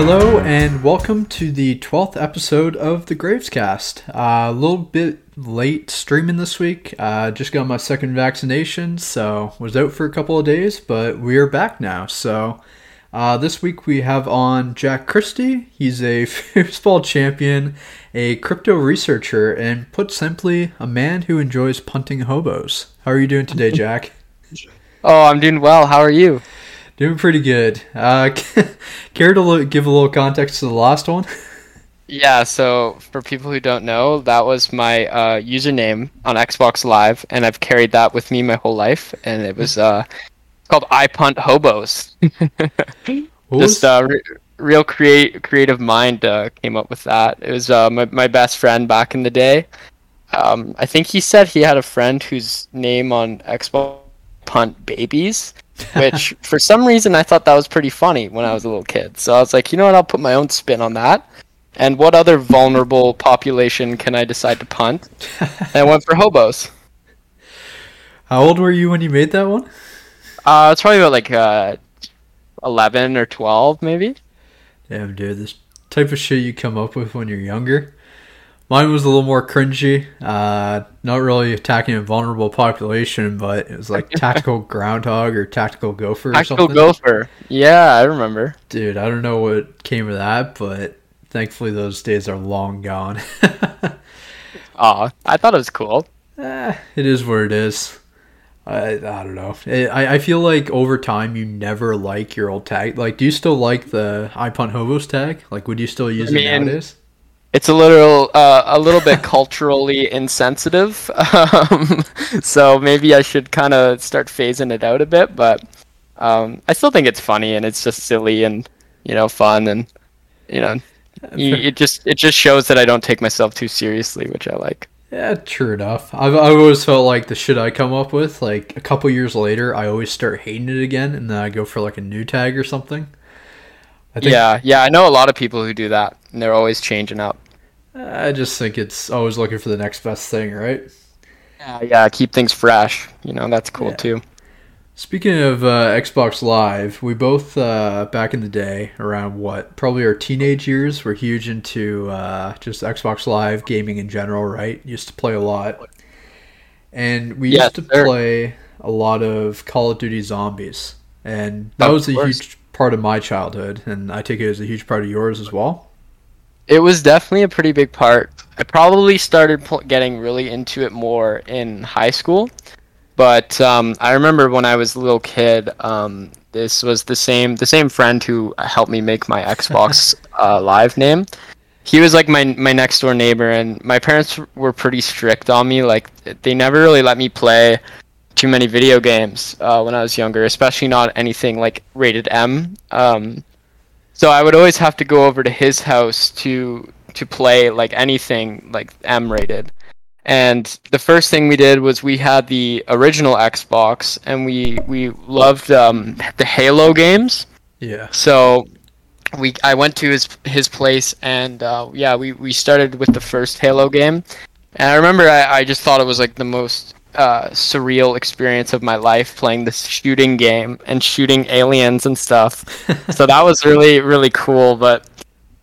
Hello and welcome to the 12th episode of the Gravescast. Uh, a little bit late streaming this week. Uh, just got my second vaccination, so was out for a couple of days, but we are back now. So uh, this week we have on Jack Christie. He's a foosball champion, a crypto researcher, and put simply, a man who enjoys punting hobos. How are you doing today, Jack? Oh, I'm doing well. How are you? Doing pretty good. Uh, care to give a little context to the last one? Yeah, so for people who don't know, that was my uh, username on Xbox Live, and I've carried that with me my whole life, and it was uh, called I Punt Hobos. Just uh, re- real create creative mind uh, came up with that. It was uh, my my best friend back in the day. Um, I think he said he had a friend whose name on Xbox Punt Babies, which for some reason I thought that was pretty funny when I was a little kid. So I was like, you know what, I'll put my own spin on that. And what other vulnerable population can I decide to punt? and I went for hobos. How old were you when you made that one? Uh, it's probably about like uh, eleven or twelve, maybe. Damn, dude, this type of shit you come up with when you're younger. Mine was a little more cringy. Uh, not really attacking a vulnerable population, but it was like tactical groundhog or tactical gopher or Tactical something. gopher. Yeah, I remember. Dude, I don't know what came of that, but thankfully those days are long gone. Aw, I thought it was cool. Eh, it is what it is. I, I don't know. I, I feel like over time you never like your old tag. Like, do you still like the I punt hobos tag? Like, would you still use I mean, it nowadays? It's a little, uh, a little bit culturally insensitive. Um, so maybe I should kind of start phasing it out a bit. But um, I still think it's funny and it's just silly and you know fun and you know y- it just it just shows that I don't take myself too seriously, which I like. Yeah, true enough. I've, I've always felt like the shit I come up with, like a couple years later, I always start hating it again, and then I go for like a new tag or something. I Yeah, yeah, I know a lot of people who do that, and they're always changing up. I just think it's always looking for the next best thing, right? Yeah, yeah, keep things fresh. You know, that's cool Yeah. too. Speaking of uh, Xbox Live, we both uh, back in the day, around what probably our teenage years, were huge into uh, just Xbox Live gaming in general. Right? Used to play a lot, and we Yes, used to sir. play a lot of Call of Duty Zombies, and that Of was a course. huge part of my childhood, and I take it as a huge part of yours as well. It was definitely a pretty big part. I probably started pl- getting really into it more in high school, but um, I remember when I was a little kid. Um, this was the same the same friend who helped me make my Xbox uh, Live name. He was like my my next door neighbor, and my parents were pretty strict on me. Like they never really let me play too many video games uh, when I was younger, especially not anything like rated M. Um, so I would always have to go over to his house to to play like anything like M rated. And the first thing we did was we had the original Xbox and we we loved um, the Halo games. Yeah, So we I went to his his place and uh, yeah we, we started with the first Halo game. And I remember I, I just thought it was like the most uh, surreal experience of my life playing this shooting game and shooting aliens and stuff. so that was really really cool. But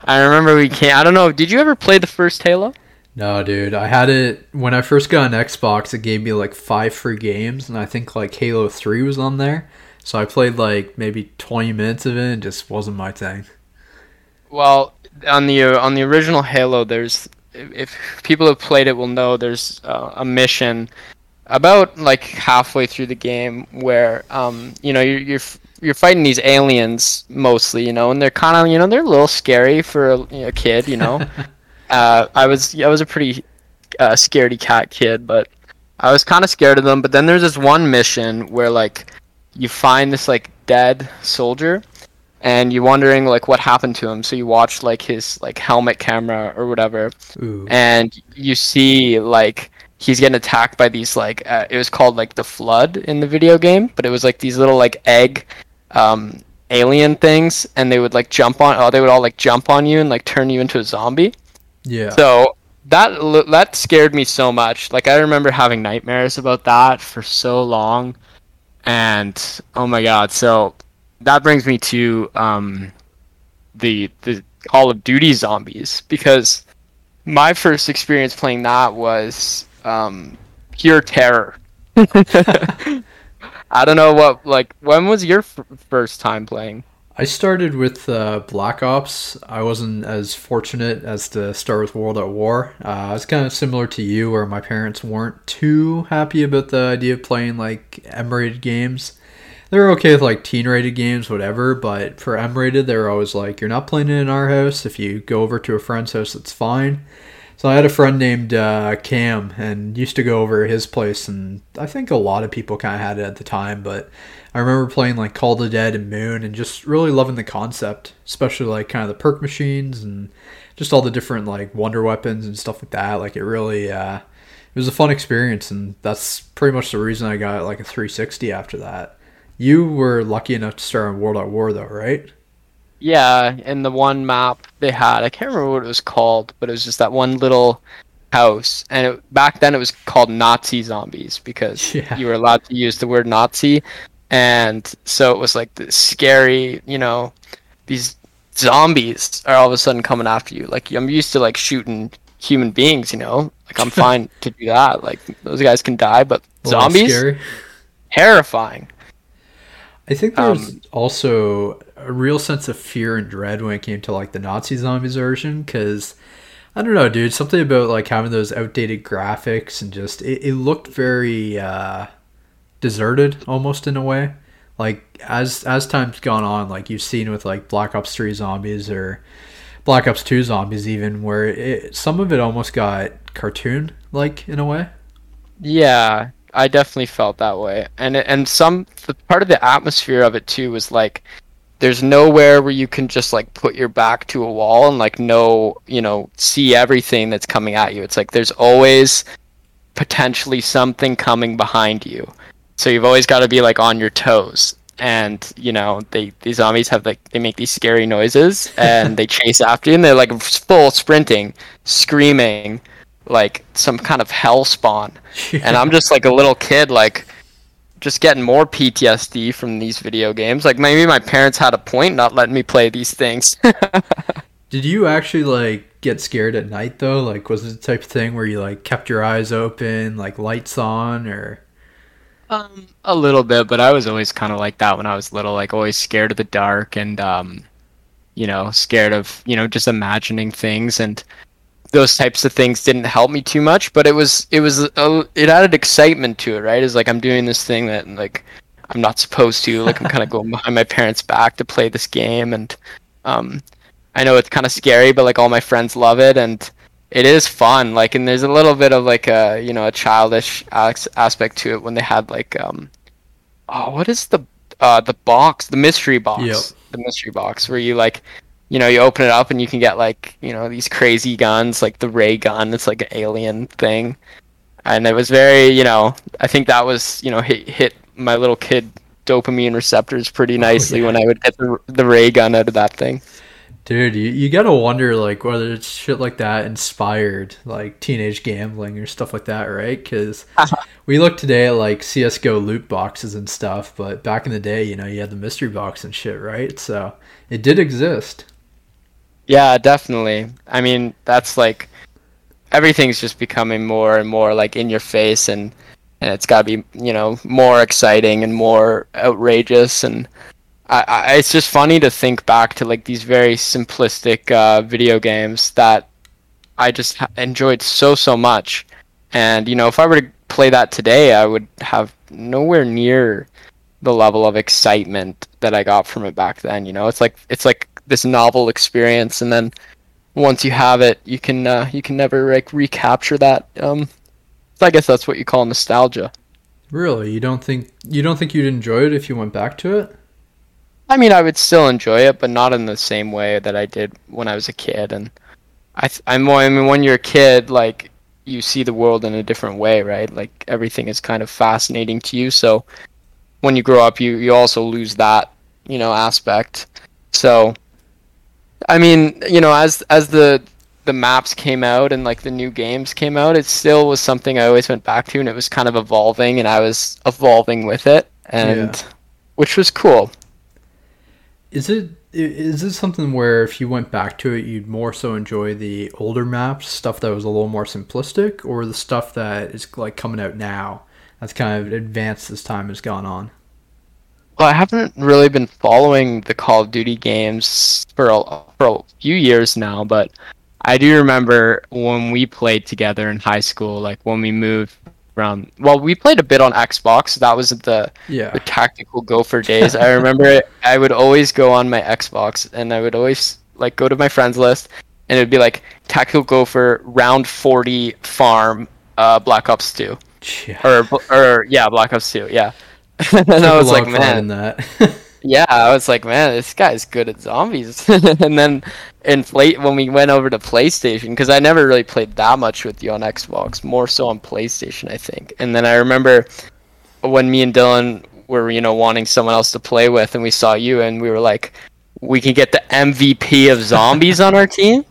I remember we can't. I don't know. Did you ever play the first Halo? No, dude. I had it when I first got an Xbox. It gave me like five free games, and I think like Halo Three was on there. So I played like maybe twenty minutes of it, and just wasn't my thing. Well, on the uh, on the original Halo, there's if if people have played it will know there's uh, a mission about like halfway through the game where um you know you're you're you're fighting these aliens mostly, you know, and they're kind of you know they're a little scary for a, know, kid, you know. uh, I was I was a pretty uh, scaredy cat kid, but I was kind of scared of them. But then there's this one mission where like you find this like dead soldier and you're wondering like what happened to him so you watch like his like helmet camera or whatever Ooh. and you see like he's getting attacked by these like uh, it was called like the flood in the video game but it was like these little like egg um alien things and they would like jump on oh they would all like jump on you and like turn you into a zombie yeah. so that that scared me so much. Like I remember having nightmares about that for so long, and oh my god. So that brings me to um, the the Call of Duty zombies because my first experience playing that was um, pure terror. I don't know what like when was your f- first time playing? I started with uh, Black Ops. I wasn't as fortunate as to start with World at War. Uh, it's kind of similar to you, where my parents weren't too happy about the idea of playing like M-rated games. They were okay with like teen-rated games, whatever. But for M-rated, they were always like, "You're not playing it in our house. If you go over to a friend's house, it's fine." So I had a friend named uh, Cam, and used to go over his place, and I think a lot of people kind of had it at the time, but I remember playing like Call of the Dead and Moon and just really loving the concept, especially like kind of the perk machines and just all the different like wonder weapons and stuff like that. Like it really, uh, it was a fun experience, and that's pretty much the reason I got like a 360 after that. You were lucky enough to start on World at War, though, right? Yeah, in the one map they had, I can't remember what it was called, but it was just that one little house, and it, back then it was called Nazi zombies because Yeah. you were allowed to use the word Nazi, and so it was like this scary, you know, these zombies are all of a sudden coming after you. Like I'm used to like shooting human beings, you know, like I'm fine to do that. Like those guys can die, but zombies, terrifying. I think there's Um, also a real sense of fear and dread when it came to like the Nazi zombies version because I don't know, dude. Something about like having those outdated graphics and just it, it looked very uh, deserted almost in a way. Like as as time's gone on, like you've seen with like Black Ops Three zombies or Black Ops Two zombies, even where it, some of it almost got cartoon like in a way. Yeah, I definitely felt that way, and and some the part of the atmosphere of it too was like there's nowhere where you can just like put your back to a wall and like know you know see everything that's coming at you. It's like there's always potentially something coming behind you, so you've always got to be like on your toes. And you know they these zombies have like they make these scary noises and they chase after you and they're like full sprinting, screaming, like some kind of hell spawn and I'm just like a little kid, like just getting more PTSD from these video games. Like maybe my parents had a point not letting me play these things. Did you actually like get scared at night though? Like was it the type of thing where you like kept your eyes open, like lights on or um, a little bit, but I was always kind of like that when I was little, like always scared of the dark and um, you know, scared of you know just imagining things and those types of things didn't help me too much. But it was it was a, it added excitement to it, right? It's like I'm doing this thing that like I'm not supposed to. Like I'm kind of going behind my parents' back to play this game, and um, I know it's kind of scary, but like all my friends love it, and it is fun. Like, and there's a little bit of like a you know a childish aspect to it when they had like um, oh, what is the uh the box, the mystery box, Yep. the mystery box where you like. You know, you open it up and you can get like, you know, these crazy guns, like the ray gun. It's like an alien thing, and it was very, you know, I think that was, you know, hit hit my little kid dopamine receptors pretty oh, nicely yeah. when I would get the the ray gun out of that thing. Dude, you, you gotta wonder like whether it's shit like that inspired like teenage gambling or stuff like that, right? Because we look today at like CS:GO loot boxes and stuff, but back in the day, you know, you had the mystery box and shit, right? So it did exist. Yeah, definitely. I mean, that's like everything's just becoming more and more like in your face and and it's got to be, you know, more exciting and more outrageous and I, I it's just funny to think back to like these very simplistic uh, video games that I just enjoyed so so much. And you know, if I were to play that today, I would have nowhere near the level of excitement that I got from it back then. You know, it's like it's like this novel experience, and then once you have it, you can uh, you can never like recapture that. Um, so I guess that's what you call nostalgia. Really, you don't think you don't think you'd enjoy it if you went back to it? I mean, I would still enjoy it, but not in the same way that I did when I was a kid. And I, th- I'm more. I mean, when you're a kid, like you see the world in a different way, right? Like everything is kind of fascinating to you. So when you grow up, you you also lose that, you know, aspect. So, I mean, you know, as as the the maps came out and like the new games came out, it still was something I always went back to, and it was kind of evolving, and I was evolving with it, and Yeah. which was cool. Is it is this something where if you went back to it, you'd more so enjoy the older maps, stuff that was a little more simplistic, or the stuff that is like coming out now that's kind of advanced as time has gone on? Well, I haven't really been following the Call of Duty games for a, for a few years now, but I do remember when we played together in high school, like when we moved from. Well, we played a bit on Xbox. That was the Yeah. the tactical gopher days. I remember it, I would always go on my Xbox and I would always like go to my friends list and it would be like tactical gopher round 40 farm uh Black Ops 2 Yeah. or or yeah, Black Ops 2, yeah. and I was like, of pride in man, that. yeah, I was like, man, this guy's good at zombies. and then in play when we went over to PlayStation, because I never really played that much with you on Xbox, more so on PlayStation, I think. And then I remember when me and Dylan were, you know, wanting someone else to play with, and we saw you, and we were like, we can get the MVP of zombies on our team.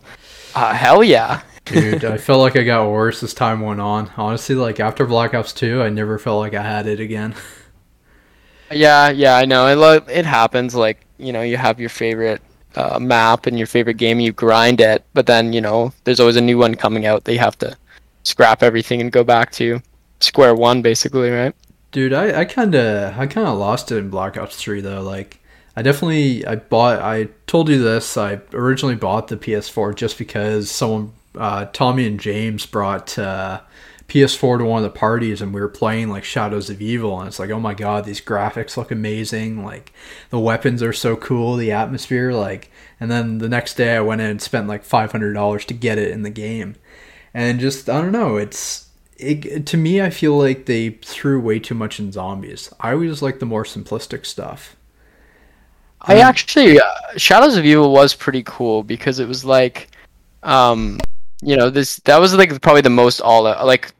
Uh, hell yeah! Dude, I felt like I got worse as time went on. Honestly, like after Black Ops 2, I never felt like I had it again. Yeah, yeah, I know. It lo- it happens. Like you know, you have your favorite uh, map and your favorite game, you grind it, but then you know, there's always a new one coming out. They have to scrap everything and go back to square one, basically, right? Dude, I, kind of I kind of lost it in Black Ops 3 though. Like I definitely I bought I told you this. I originally bought the PS4 just because someone uh, Tommy and James brought uh, PS4 to one of the parties and we were playing like Shadows of Evil and it's like, "Oh my god, these graphics look amazing. Like the weapons are so cool, the atmosphere like." And then the next day I went in and spent like $500 to get it in the game. And just I don't know, it's it, to me, I feel like they threw way too much in zombies. I always like the more simplistic stuff. I actually uh, Shadows of Evil was pretty cool because it was like, um, you know, this that was like probably the most all like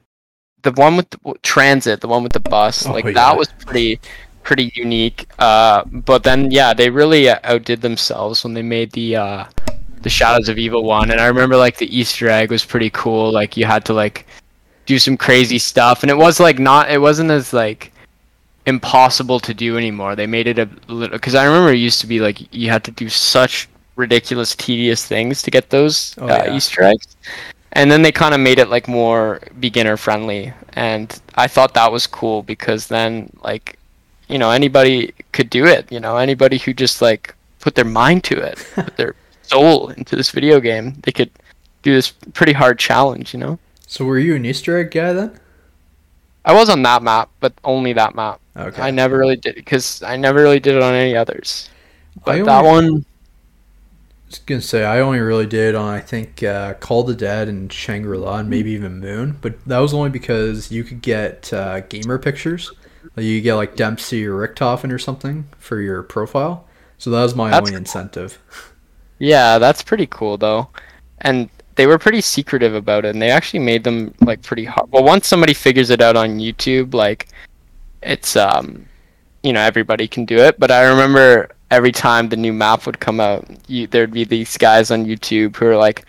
the one with the, transit, the one with the bus, Oh, like yeah. that was pretty pretty unique. Uh, but then yeah, they really outdid themselves when they made the uh the Shadows of Evil one, and I remember like the Easter egg was pretty cool. Like you had to like do some crazy stuff, and it was like not it wasn't as like impossible to do anymore. They made it a little because I remember it used to be like you had to do such ridiculous, tedious things to get those Oh, uh, yeah. Easter eggs, and then they kind of made it like more beginner friendly, and I thought that was cool because then like you know anybody could do it. You know anybody who just like put their mind to it, put their soul into this video game, they could do this pretty hard challenge. You know. So were you an Easter egg guy then? I was on that map, but only that map. Okay. I never really did because I never really did it on any others. But that one, gonna say I only really did on I think uh, Call the Dead and Shangri La and maybe even Moon, but that was only because you could get uh, gamer pictures. Like you could get like Dempsey or Richtofen or something for your profile. So that was my That's only cool. incentive. yeah, that's pretty cool though, and they were pretty secretive about it, and they actually made them like pretty hard. Well, once somebody figures it out on YouTube, like it's um, you know, everybody can do it. But I remember every time the new map would come out, you, there'd be these guys on YouTube who are like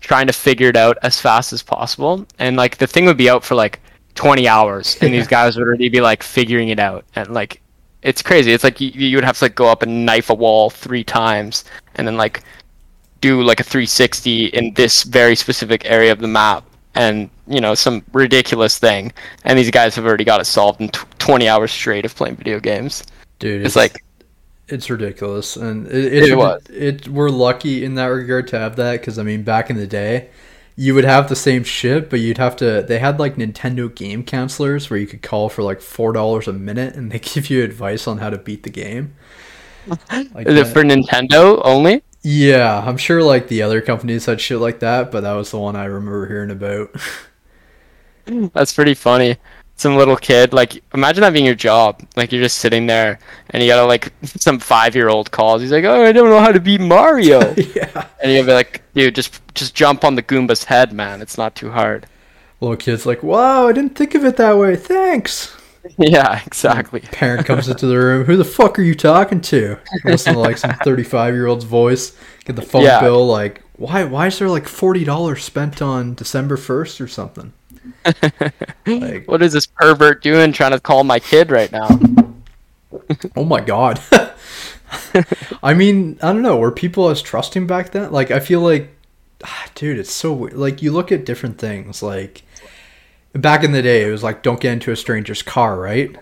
trying to figure it out as fast as possible, and like the thing would be out for like 20 hours, and these guys would already be like figuring it out, and like it's crazy. It's like you, you would have to like go up and knife a wall three times, and then like do like a 360 in this very specific area of the map and you know some ridiculous thing. And these guys have already got it solved in tw 20 hours straight of playing video games. Dude, it's like it's ridiculous, and it, it's It was. It we're lucky in that regard to have that because I mean, back in the day, you would have the same shit, but you'd have to. They had like Nintendo game counselors where you could call for like four dollars a minute, and they give you advice on how to beat the game. Like is it for nintendo only yeah, I'm sure like the other companies had shit like that, but that was the one I remember hearing about. that's pretty funny some little kid like imagine that being your job like you're just sitting there and you gotta like some five year old calls he's like oh i don't know how to beat mario yeah, and you'll be like dude just just jump on the goomba's head man it's not too hard little kid's like, "Wow, I didn't think of it that way. Thanks." yeah exactly Parent comes into the room. Who the fuck are you talking to? Listen to like some thirty-five year old's voice. Get the phone Yeah. bill. Like, why? Why is there like forty dollars spent on December first or something? Like, what is this pervert doing trying to call my kid right now? oh my god. I mean, I don't know. Were people as trusting back then? Like, I feel like, ah, dude, it's so weird. Like, you look at different things. Like, back in the day, it was like, don't get into a stranger's car, right?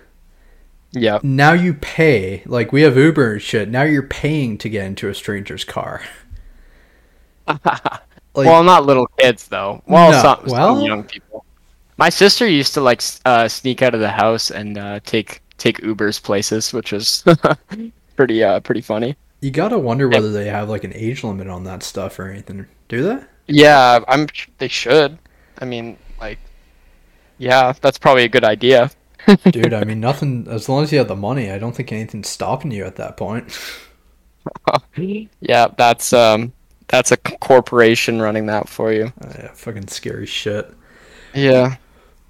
Yeah. Now you pay. Like, we have Uber and shit. Now you're paying to get into a stranger's car. Like, well, not little kids though. Well, No, some, well- some young people. My sister used to like uh, sneak out of the house and uh, take take Ubers places, which was pretty uh pretty funny. you gotta wonder whether they have like an age limit on that stuff or anything. Do they? Yeah, I'm. They should. I mean, like, yeah, that's probably a good idea. Dude, I mean, nothing. As long as you have the money, I don't think anything's stopping you at that point. yeah, that's um, that's a corporation running that for you. Uh, yeah, fucking scary shit. Yeah.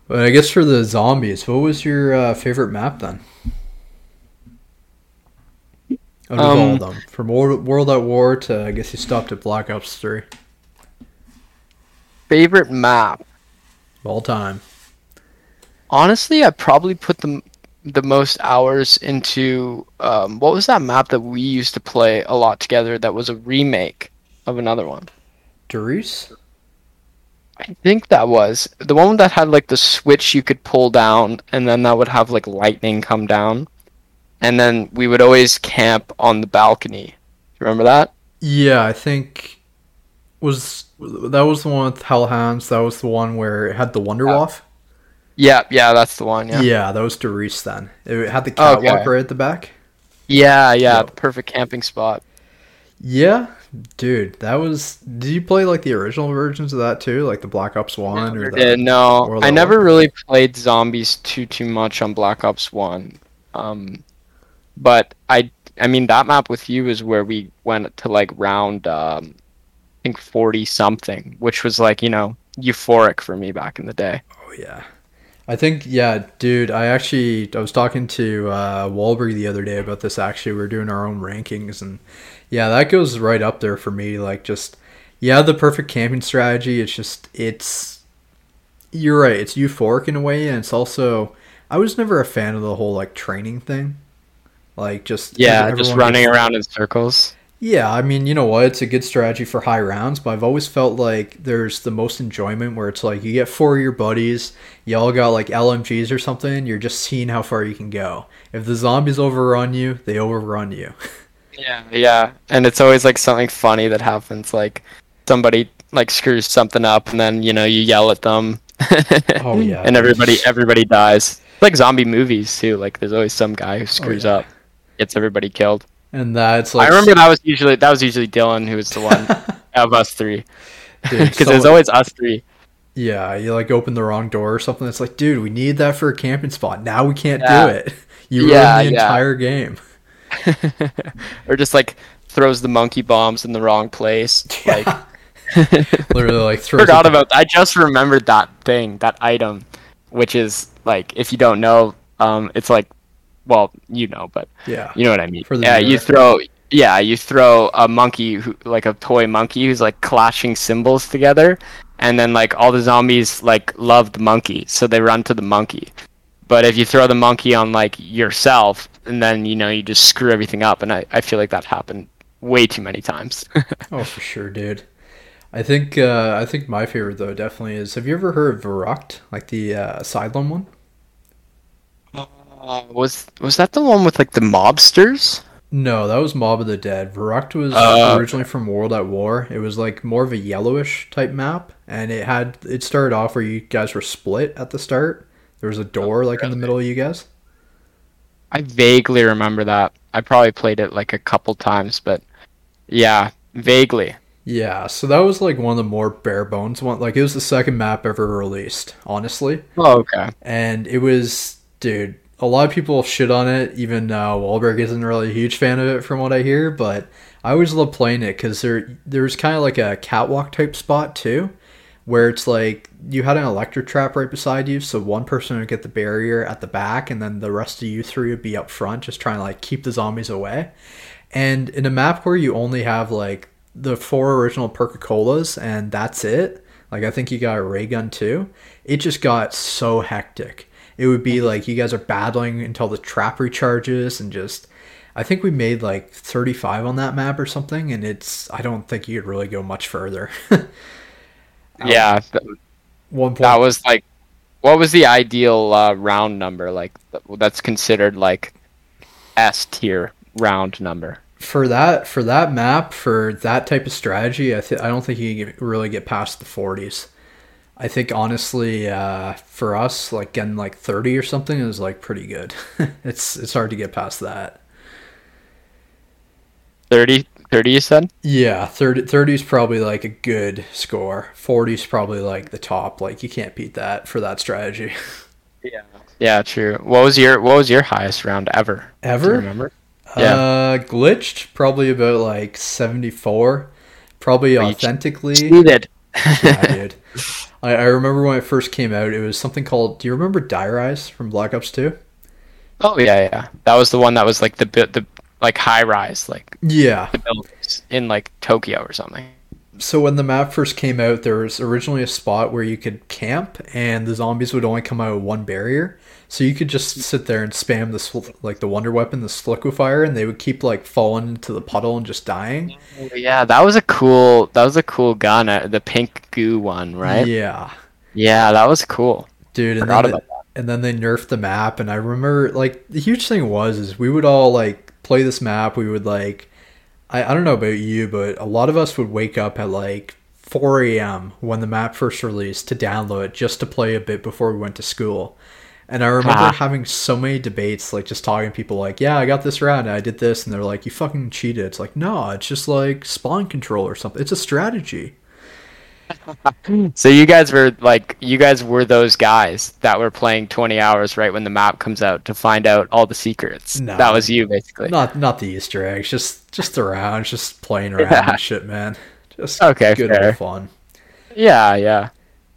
But I guess for the zombies, what was your uh, favorite map then? Out of all Um, of them, from World, at War to I guess you stopped at Black Ops Three, Favorite map. of all time. Honestly, I probably put the the most hours into um, what was that map that we used to play a lot together? That was a remake of another one. Der Riese? I think that was the one that had like the switch you could pull down, and then that would have like lightning come down, and then we would always camp on the balcony. You Remember that? Yeah, I think was that was the one with Hellhounds. That was the one where it had the Wunderwaffe. Yeah, yeah, that's the one. Yeah, Yeah, that was Der Riese then. It had the catwalk Okay. right at the back. yeah, yeah. Yep. The perfect camping spot. Yeah, dude, that was. Did you play like the original versions of that too, like the Black Ops One or the? did, no, World I never War? really played zombies too too much on Black Ops One. Um, but I I mean that map with you is where we went to like round um, I think forty something, which was like you know euphoric for me back in the day. Oh yeah. I think yeah, dude. I actually I was talking to uh, Wahlberg the other day about this. Actually, we are doing our own rankings, and yeah, that goes right up there for me. Like just yeah, the perfect camping strategy. It's just it's you're right. It's euphoric in a way, and it's also I was never a fan of the whole like training thing. Like just Yeah, just gets- running around in circles. Yeah, I mean, you know what? It's a good strategy for high rounds, but I've always felt like there's the most enjoyment where it's like you get four of your buddies, you all got like LMGs or something, you're just seeing how far you can go. If the zombies overrun you, they overrun you. Yeah, yeah, and it's always like something funny that happens, like somebody like screws something up, and then you know you yell at them. Oh, yeah. and everybody everybody dies. It's like zombie movies too. Like there's always some guy who oh, screws Oh, yeah. up, gets everybody killed. And that's like I remember that was usually that was usually Dylan who was the one of us three, because there's always us three. Yeah, you like open the wrong door or something. It's like, dude, we need that for a camping spot. Now we can't Yeah. do it. You Yeah, ruined the yeah. entire game. or just like throws the monkey bombs in the wrong place. Like Literally, like throws forgot about. I just remembered that thing, that item, which is like if you don't know, um, it's like, well, you know, but Yeah, you know what I mean. Yeah, you throw. Yeah, you throw a monkey, who, like a toy monkey, who's like clashing cymbals together, and then like all the zombies like love the monkey, so they run to the monkey. But if you throw the monkey on like yourself, and then you know you just screw everything up, and I, I feel like that happened way too many times. Oh, for sure, dude. I think uh, I think my favorite though definitely is. Have you ever heard of Verrückt, like the uh, Asylum one? Uh, was was that the one with like the mobsters? No, that was Mob of the Dead. Verrückt was Oh, originally from World at War. It was like more of a yellowish type map, and it had it started off where you guys were split at the start. There was a door like in the middle of you guys. I vaguely remember that. I probably played it like a couple times, but yeah, vaguely. Yeah, so that was like one of the more bare bones one. Like it was the second map ever released, honestly. Oh, okay. and it was dude a lot of people shit on it even uh, Wahlberg isn't really a huge fan of it from what I hear but I always love playing it because there there's kind of like a catwalk type spot too where it's like you had an electric trap right beside you so one person would get the barrier at the back and then the rest of you three would be up front just trying to like keep the zombies away and in a map where you only have like the four original Perk-a-Colas and that's it, like I think you got a ray gun too, it just got so hectic. It would be mm-hmm. like you guys are battling until the trap recharges and just I think we made like 35 on that map or something, and it's I don't think you could really go much further. yeah, One point. that was like, what was the ideal uh, round number? Like that's considered like S tier round number. for that for that map for that type of strategy. I th- I don't think you can really get past the 40s. I think honestly, uh, for us, like getting like 30 or something is like pretty good. it's it's hard to get past that. 30, 30 you said? Yeah, 30, 30 is probably like a good score. 40 is probably like the top. Like you can't beat that for that strategy. Yeah. Yeah, true. What was your What was your highest round ever? Do you Ever? remember? Yeah. Uh, glitched probably about like 74. Probably authentically. Cheated. yeah, dude. I, I remember when it first came out, it was something called. Do you remember Die Rise from Black Ops 2? Oh yeah, yeah. That was the one that was like the bit the like high rise like Yeah. buildings in like Tokyo or something. So when the map first came out, there was originally a spot where you could camp, and the zombies would only come out with one barrier. So you could just sit there and spam the sl- like the wonder weapon, the liquefier, and they would keep like falling into the puddle and just dying. Yeah, that was a cool that was a cool gun, uh, the pink goo one, right? Yeah, Yeah, that was cool. dude. And then, they, and then they nerfed the map, and I remember like the huge thing was is we would all like play this map. We would like, I I don't know about you, but a lot of us would wake up at like 4 a.m. when the map first released to download it just to play a bit before we went to school. And I remember Ah. having so many debates, like just talking to people, like, "Yeah, I got this round, I did this," and they're like, "You fucking cheated." It's like, no, it's just like spawn control or something. It's a strategy. So you guys were like you guys were those guys that were playing 20 hours right when the map comes out to find out all the secrets. No. That was you basically. Not not the Easter eggs, just just around just playing around Yeah. and shit, man. Just Okay, good fair. fun. Yeah, yeah.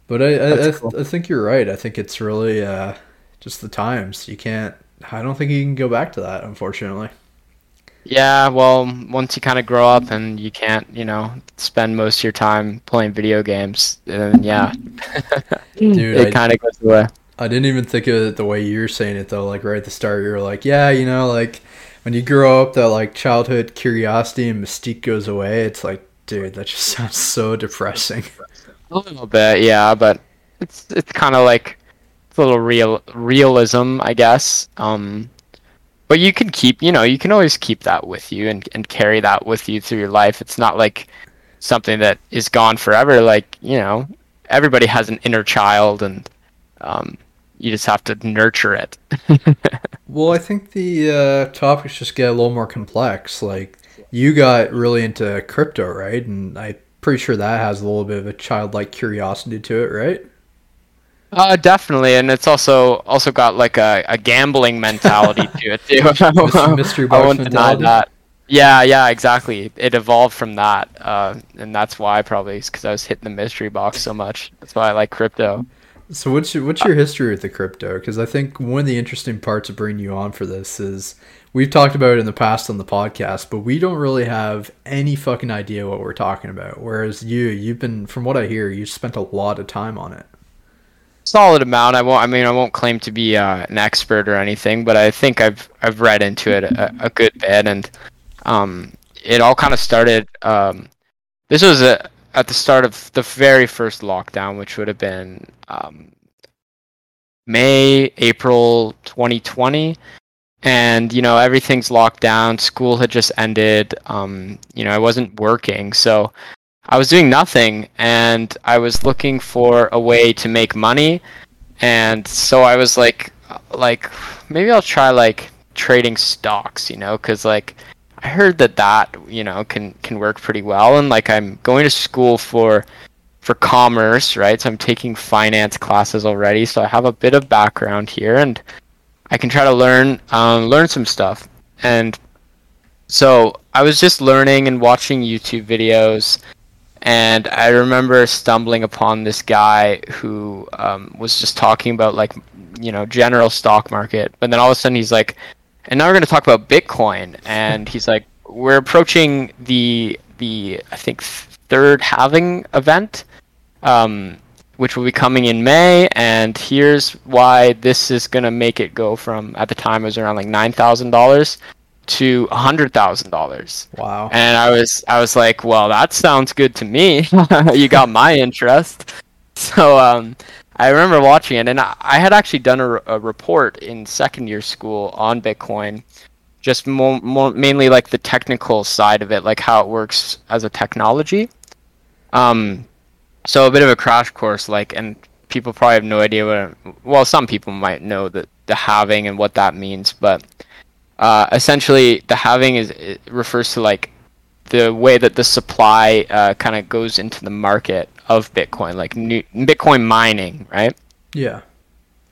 But I I, I, cool. I think you're right. I think it's really uh, just the times. You can't. I don't think you can go back to that, unfortunately. Yeah, well, once you kind of grow up and you can't, you know, spend most of your time playing video games, then yeah, Dude, it I- kind of goes away. I didn't even think of it the way you're saying it though. Like right at the start, you were like, "Yeah, you know, like when you grow up, that like childhood curiosity and mystique goes away." It's like, dude, that just sounds so depressing. A little bit, yeah, but it's it's kind of like it's a little real realism, I guess. Um, but you can keep, you know, you can always keep that with you and and carry that with you through your life. It's not like something that is gone forever. Like you know, everybody has an inner child, and um, you just have to nurture it. Well, I think the uh, topics just get a little more complex. Like you got really into crypto, right? And I'm pretty sure that has a little bit of a childlike curiosity to it, right? Uh, definitely, and it's also also got like a, a gambling mentality to it too. Mystery- mystery I won't deny that. Yeah, yeah, exactly. It evolved from that, uh, and that's why probably because I was hitting the mystery box so much. That's why I like crypto. So what's your, what's your history with the crypto? Because I think one of the interesting parts of bringing you on for this is we've talked about it in the past on the podcast, but we don't really have any fucking idea what we're talking about. Whereas you, you've been, from what I hear, you spent a lot of time on it. Solid amount. I won't. I mean, I won't claim to be uh, an expert or anything, but I think I've I've read into it a, a good bit, and um, it all kind of started. Um, this was a, at the start of the very first lockdown, which would have been um, May, April 2020. And, you know, everything's locked down. School had just ended. Um, you know, I wasn't working. So I was doing nothing and I was looking for a way to make money. And so I was like, like, maybe I'll try like trading stocks, you know, because like I heard that that you know can can work pretty well, and like I'm going to school for for commerce, right? So I'm taking finance classes already, so I have a bit of background here, and I can try to learn um, learn some stuff. And so I was just learning and watching YouTube videos, and I remember stumbling upon this guy who um, was just talking about like you know general stock market, but then all of a sudden he's like, and now we're going to talk about Bitcoin, and he's like, we're approaching the the I think third halving event, um, which will be coming in May, and here's why this is going to make it go from at the time it was around like nine thousand dollars to a hundred thousand dollars. Wow. And I was I was like, well, that sounds good to me. you got my interest. So um, I remember watching it, and I, I had actually done a, a, report in second year school on Bitcoin, just more, more mainly like the technical side of it, like how it works as a technology. Um, so a bit of a crash course, like, and people probably have no idea what. Well, some people might know that the halving and what that means, but uh, essentially the halving is refers to like the way that the supply uh, kind of goes into the market of Bitcoin, like new, Bitcoin mining, right? Yeah.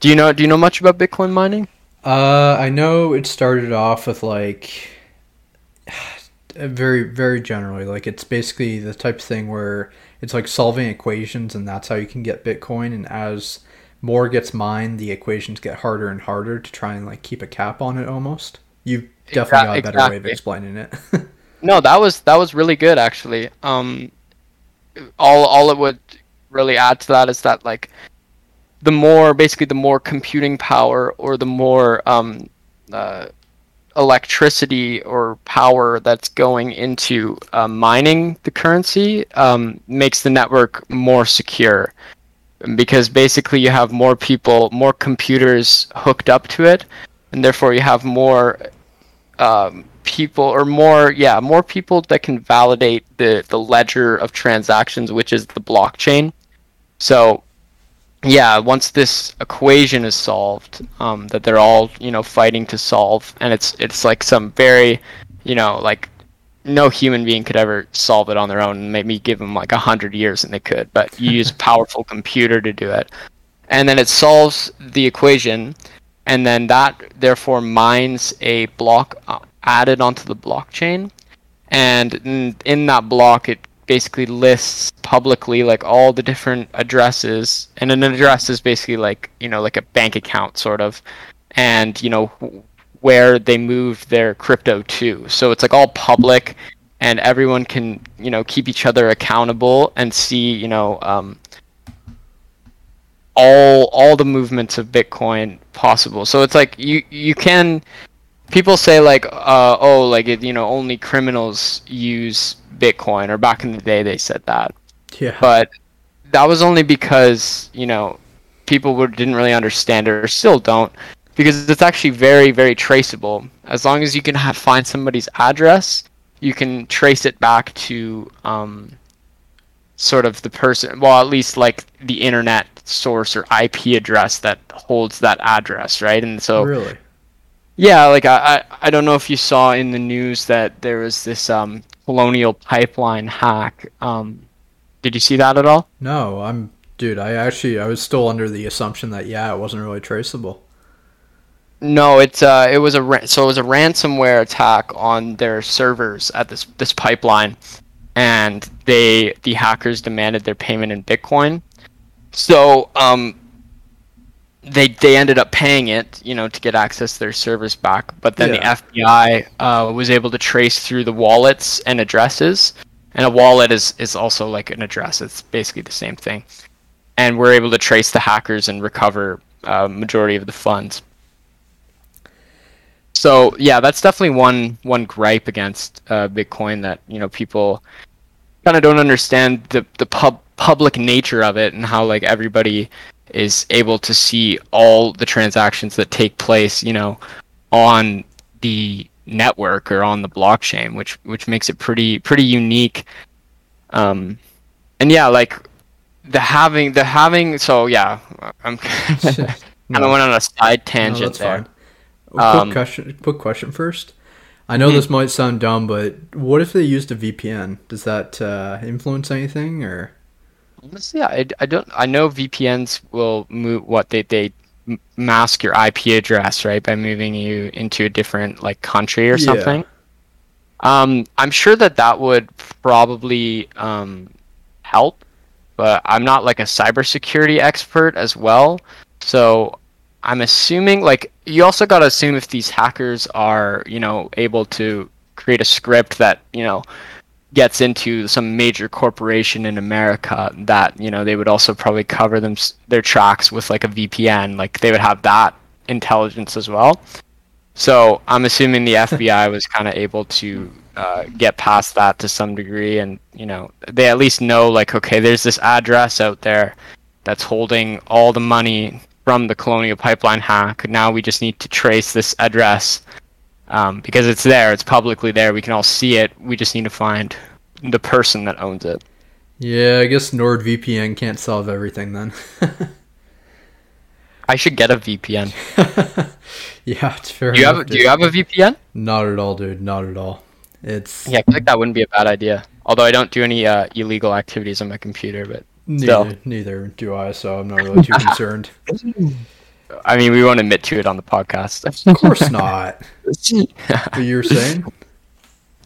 Do you know Do you know much about Bitcoin mining? Uh, I know it started off with like very very generally like it's basically the type of thing where it's like solving equations and that's how you can get bitcoin and as more gets mined the equations get harder and harder to try and like keep a cap on it almost you've definitely got a better exactly. way of explaining it. No that was that was really good actually. Um all all it would really add to that is that like the more basically the more computing power or the more um, uh, electricity or power that's going into uh, mining the currency um, makes the network more secure. Because basically you have more people more computers hooked up to it and therefore you have more um, people or more yeah more people that can validate the the ledger of transactions which is the blockchain. So yeah once this equation is solved um, that they're all you know fighting to solve and it's it's like some very you know like no human being could ever solve it on their own maybe give them like a hundred years and they could but you use a powerful computer to do it. And then it solves the equation and then that therefore mines a block uh, added onto the blockchain. And in, that block, it basically lists publicly like all the different addresses. And an address is basically like, you know, like a bank account sort of. And, you know, where they moved their crypto to. So it's like all public and everyone can, you know, keep each other accountable and see, you know, um, all all the movements of Bitcoin possible. So it's like you you can people say like uh, oh like you know only criminals use bitcoin or back in the day they said that. Yeah. But that was only because you know people would, didn't really understand it or still don't because it's actually very very traceable. As long as you can have, find somebody's address you can trace it back to um, sort of the person well at least like the internet source or ip address that holds that address right and so really yeah, like I, I, I don't know if you saw in the news that there was this um, colonial pipeline hack. Um, did you see that at all? No, I'm dude. I actually I was still under the assumption that yeah, it wasn't really traceable. No, it's uh, it was a so it was a ransomware attack on their servers at this this pipeline, and they the hackers demanded their payment in Bitcoin. So um, they they ended up paying it, you know, to get access to their servers back. But then yeah. the FBI uh, was able to trace through the wallets and addresses, and a wallet is is also like an address. It's basically the same thing, and we're able to trace the hackers and recover uh, majority of the funds. So yeah, that's definitely one one gripe against uh, Bitcoin that you know people kind of don't understand the the pub public nature of it and how like everybody is able to see all the transactions that take place, you know, on the network or on the blockchain, which which makes it pretty pretty unique. Um, and yeah, like the halving the halving. So yeah, I'm kind of no. went on a side tangent no, there. Quick um, question. Quick question first. I know mm-hmm. this might sound dumb, but what if they used a VPN? Does that uh, influence anything or? Honestly, I, I don't. I know VPNs will move what they they mask your IP address right by moving you into a different like country or something. Yeah. Um, I'm sure that that would probably um, help, but I'm not like a cybersecurity expert as well. So I'm assuming like you also got to assume if these hackers are you know able to create a script that you know gets into some major corporation in America that you know they would also probably cover them their tracks with like a VPN like they would have that intelligence as well So I'm assuming the FBI was kind of able to uh, get past that to some degree, and you know they at least know like okay, there's this address out there that's holding all the money from the Colonial Pipeline hack. Now we just need to trace this address um, because it's there, it's publicly there. We can all see it. We just need to find the person that owns it. Yeah, I guess NordVPN can't solve everything then. I should get a VPN. yeah, it's fair. Do you enough, have Do you have a VPN? Not at all, dude. Not at all. It's Yeah, I like that wouldn't be a bad idea. Although I don't do any uh, illegal activities on my computer, but still. neither, neither do I, so I'm not really too concerned. I mean, we won't admit to it on the podcast. Of course not. What you were saying?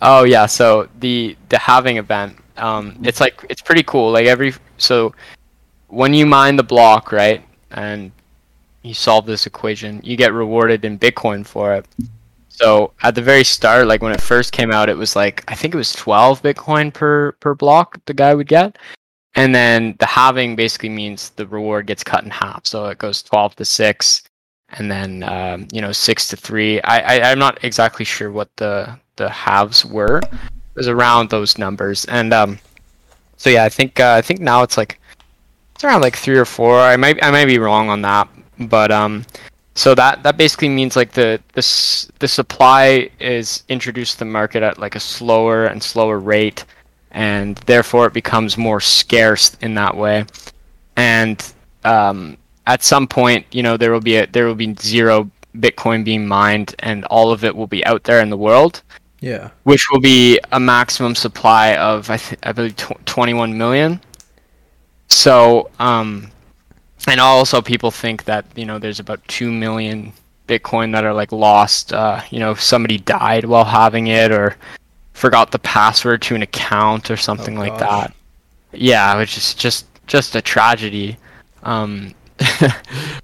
Oh yeah, so the the halving event, um, it's like it's pretty cool. Like every so when you mine the block, right, and you solve this equation, you get rewarded in Bitcoin for it. So at the very start, like when it first came out, it was like I think it was 12 Bitcoin per per block the guy would get, and then the halving basically means the reward gets cut in half. So it goes 12 to six, and then um, you know six to three. I, I I'm not exactly sure what the the halves were. It was around those numbers, and um, so yeah, I think uh, I think now it's like it's around like three or four. I might I might be wrong on that, but um, so that that basically means like the the s- the supply is introduced to the market at like a slower and slower rate, and therefore it becomes more scarce in that way, and um, at some point, you know, there will be a there will be zero Bitcoin being mined, and all of it will be out there in the world Yeah. which will be a maximum supply of I, th- I believe tw- 21 million. So, um, and also people think that you know there's about two million Bitcoin that are like lost. Uh, you know, if somebody died while having it or forgot the password to an account or something like gosh. that. Yeah, which is just just a tragedy. Um,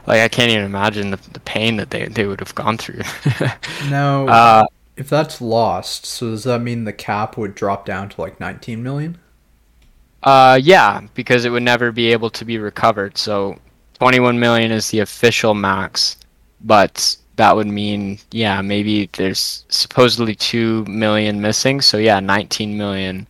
like I can't even imagine the, the pain that they, they would have gone through. Now, uh, if that's lost, so does that mean the cap would drop down to like 19 million? Uh, yeah, because it would never be able to be recovered. So, 21 million is the official max, but that would mean, yeah, maybe there's supposedly 2 million missing. So, yeah, 19 million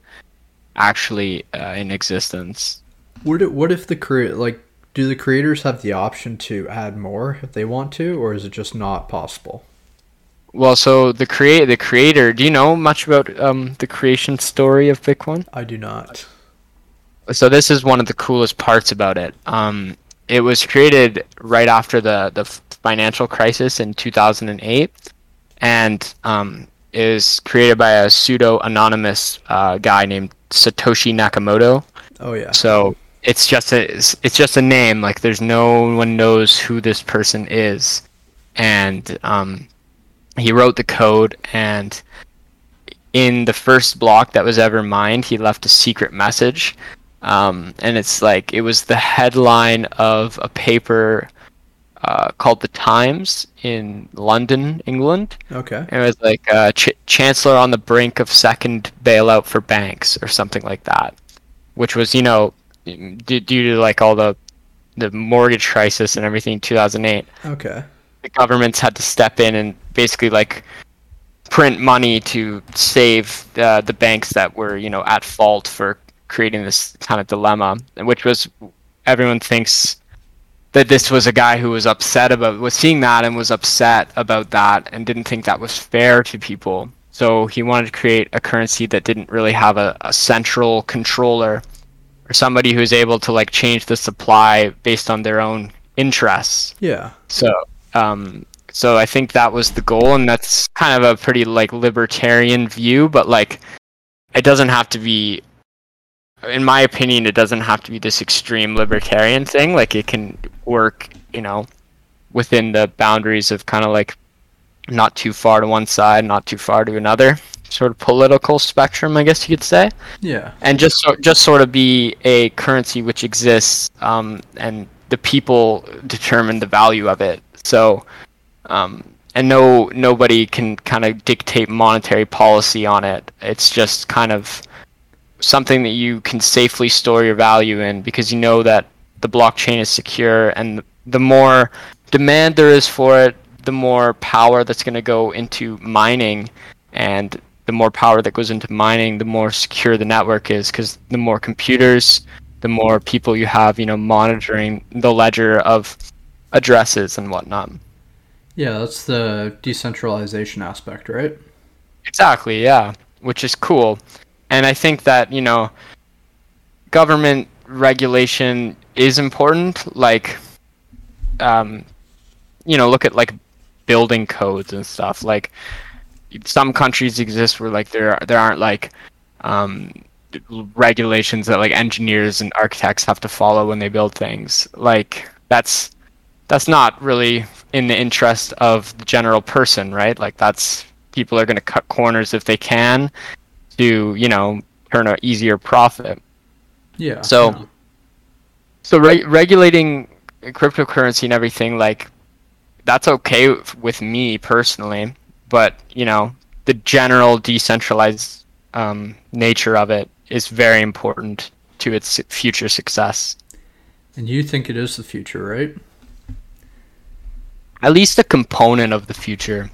actually uh, in existence. Would it? What if the create like? Do the creators have the option to add more if they want to, or is it just not possible? Well, so the create the creator, do you know much about um, the creation story of Bitcoin? I do not. so this is one of the coolest parts about it. Um, it was created right after the the financial crisis in 2008, and um, is created by a pseudo anonymous uh, guy named Satoshi Nakamoto. Oh yeah. So it's just a it's, it's just a name. Like there's no one knows who this person is, and um, he wrote the code and in the first block that was ever mined, he left a secret message. Um, and it's like it was the headline of a paper uh, called The Times in London, England. Okay. And It was like uh, Ch- Chancellor on the brink of second bailout for banks or something like that, which was you know d- due to like all the the mortgage crisis and everything in 2008 Okay. the governments had to step in and basically like print money to save uh, the banks that were you know at fault for creating this kind of dilemma which was everyone thinks that this was a guy who was upset about was seeing that and was upset about that and didn't think that was fair to people so he wanted to create a currency that didn't really have a, a central controller or somebody who's able to like change the supply based on their own interests Yeah. so, um, so I think that was the goal, and that's kind of a pretty like libertarian view. But like, it doesn't have to be, in my opinion, it doesn't have to be this extreme libertarian thing. Like, it can work, you know, within the boundaries of kind of like not too far to one side, not too far to another sort of political spectrum, I guess you could say Yeah. and just so, just sort of be a currency which exists, um, and the people determine the value of it. So, um, and no nobody can kind of dictate monetary policy on it. It's just kind of something that you can safely store your value in because you know that the blockchain is secure, and the more demand there is for it, the more power that's going to go into mining. And the more power that goes into mining the more secure the network is because the more computers the more people you have you know monitoring the ledger of addresses and whatnot. Yeah that's the decentralization aspect right? Exactly yeah which is cool and i think that you know government regulation is important like um, you know look at like building codes and stuff. Like some countries exist where like there there aren't like um, regulations that like engineers and architects have to follow when they build things. Like that's that's not really in the interest of the general person right? Like that's people are going to cut corners if they can to you know turn an easier profit. Yeah. So yeah. so re- regulating cryptocurrency and everything like that's okay with me personally but you know the general decentralized um, nature of it is very important to its future success. And you think it is the future right? At least a component of the future.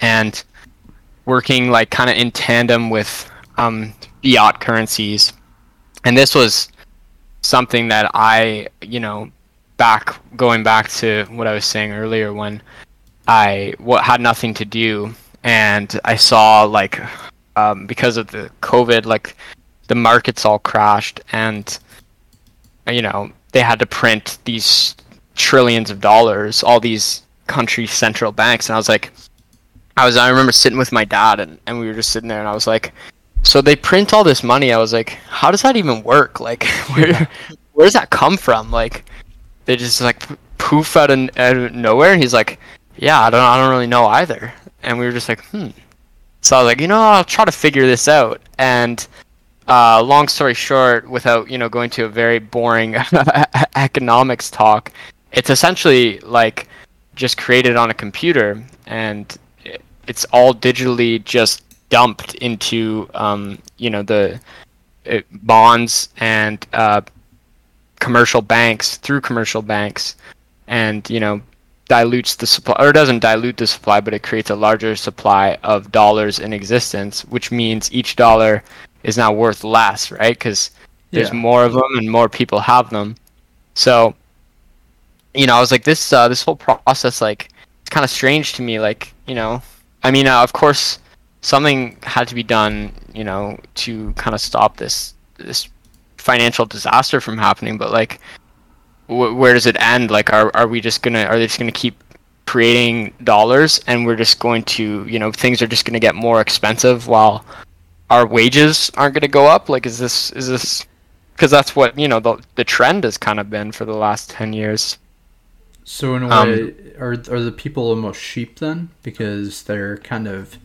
And working like kind of in tandem with um, fiat currencies. And this was something that i you know back going back to what I was saying earlier when I what had nothing to do and I saw like um, because of the COVID like the markets all crashed and you know they had to print these trillions of dollars all these country central banks. And I was like I was I remember sitting with my dad and, and we were just sitting there and I was like so they print all this money. I was like how does that even work? Like where where does that come from? Like they just like poof out of, out of nowhere. And he's like yeah i don't i don't really know either. And we were just like hmm. So i was like you know i'll try to figure this out. And uh, long story short without you know going to a very boring economics talk it's essentially like just created on a computer. And it's all digitally just dumped into um, you know the uh, bonds and uh, commercial banks through commercial banks and you know dilutes the supply or doesn't dilute the supply but it creates a larger supply of dollars in existence which means each dollar is now worth less right because there's yeah. more of them and more people have them so you know i was like this uh, this whole process like it's kind of strange to me like you know i mean uh, of course something had to be done you know to kind of stop this this financial disaster from happening, but like, wh- where does it end? Like, are are we just gonna are they just gonna keep creating dollars and we're just going to you know things are just gonna get more expensive while our wages aren't gonna go up? Like, is this is this because that's what you know the the trend has kind of been for the last ten years. So in a um, way, are are the people almost sheep then because they're kind of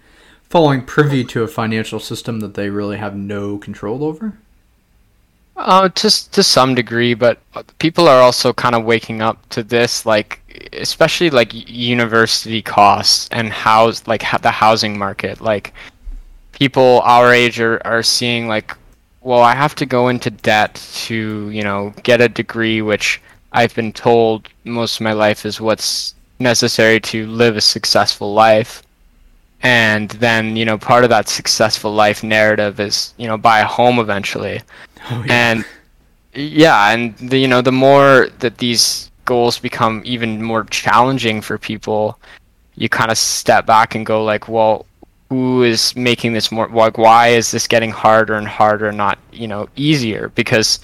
falling privy to a financial system that they really have no control over? Uh, to to some degree, but people are also kind of waking up to this, like especially like university costs and house like the housing market. Like people our age are are seeing like, well, I have to go into debt to you know get a degree, which I've been told most of my life is what's necessary to live a successful life. And then you know part of that successful life narrative is you know buy a home eventually Oh, yeah. And yeah, and the, you know the more that these goals become even more challenging for people, you kind of step back and go like, well, who is making this more like why is this getting harder and harder, not you know easier? Because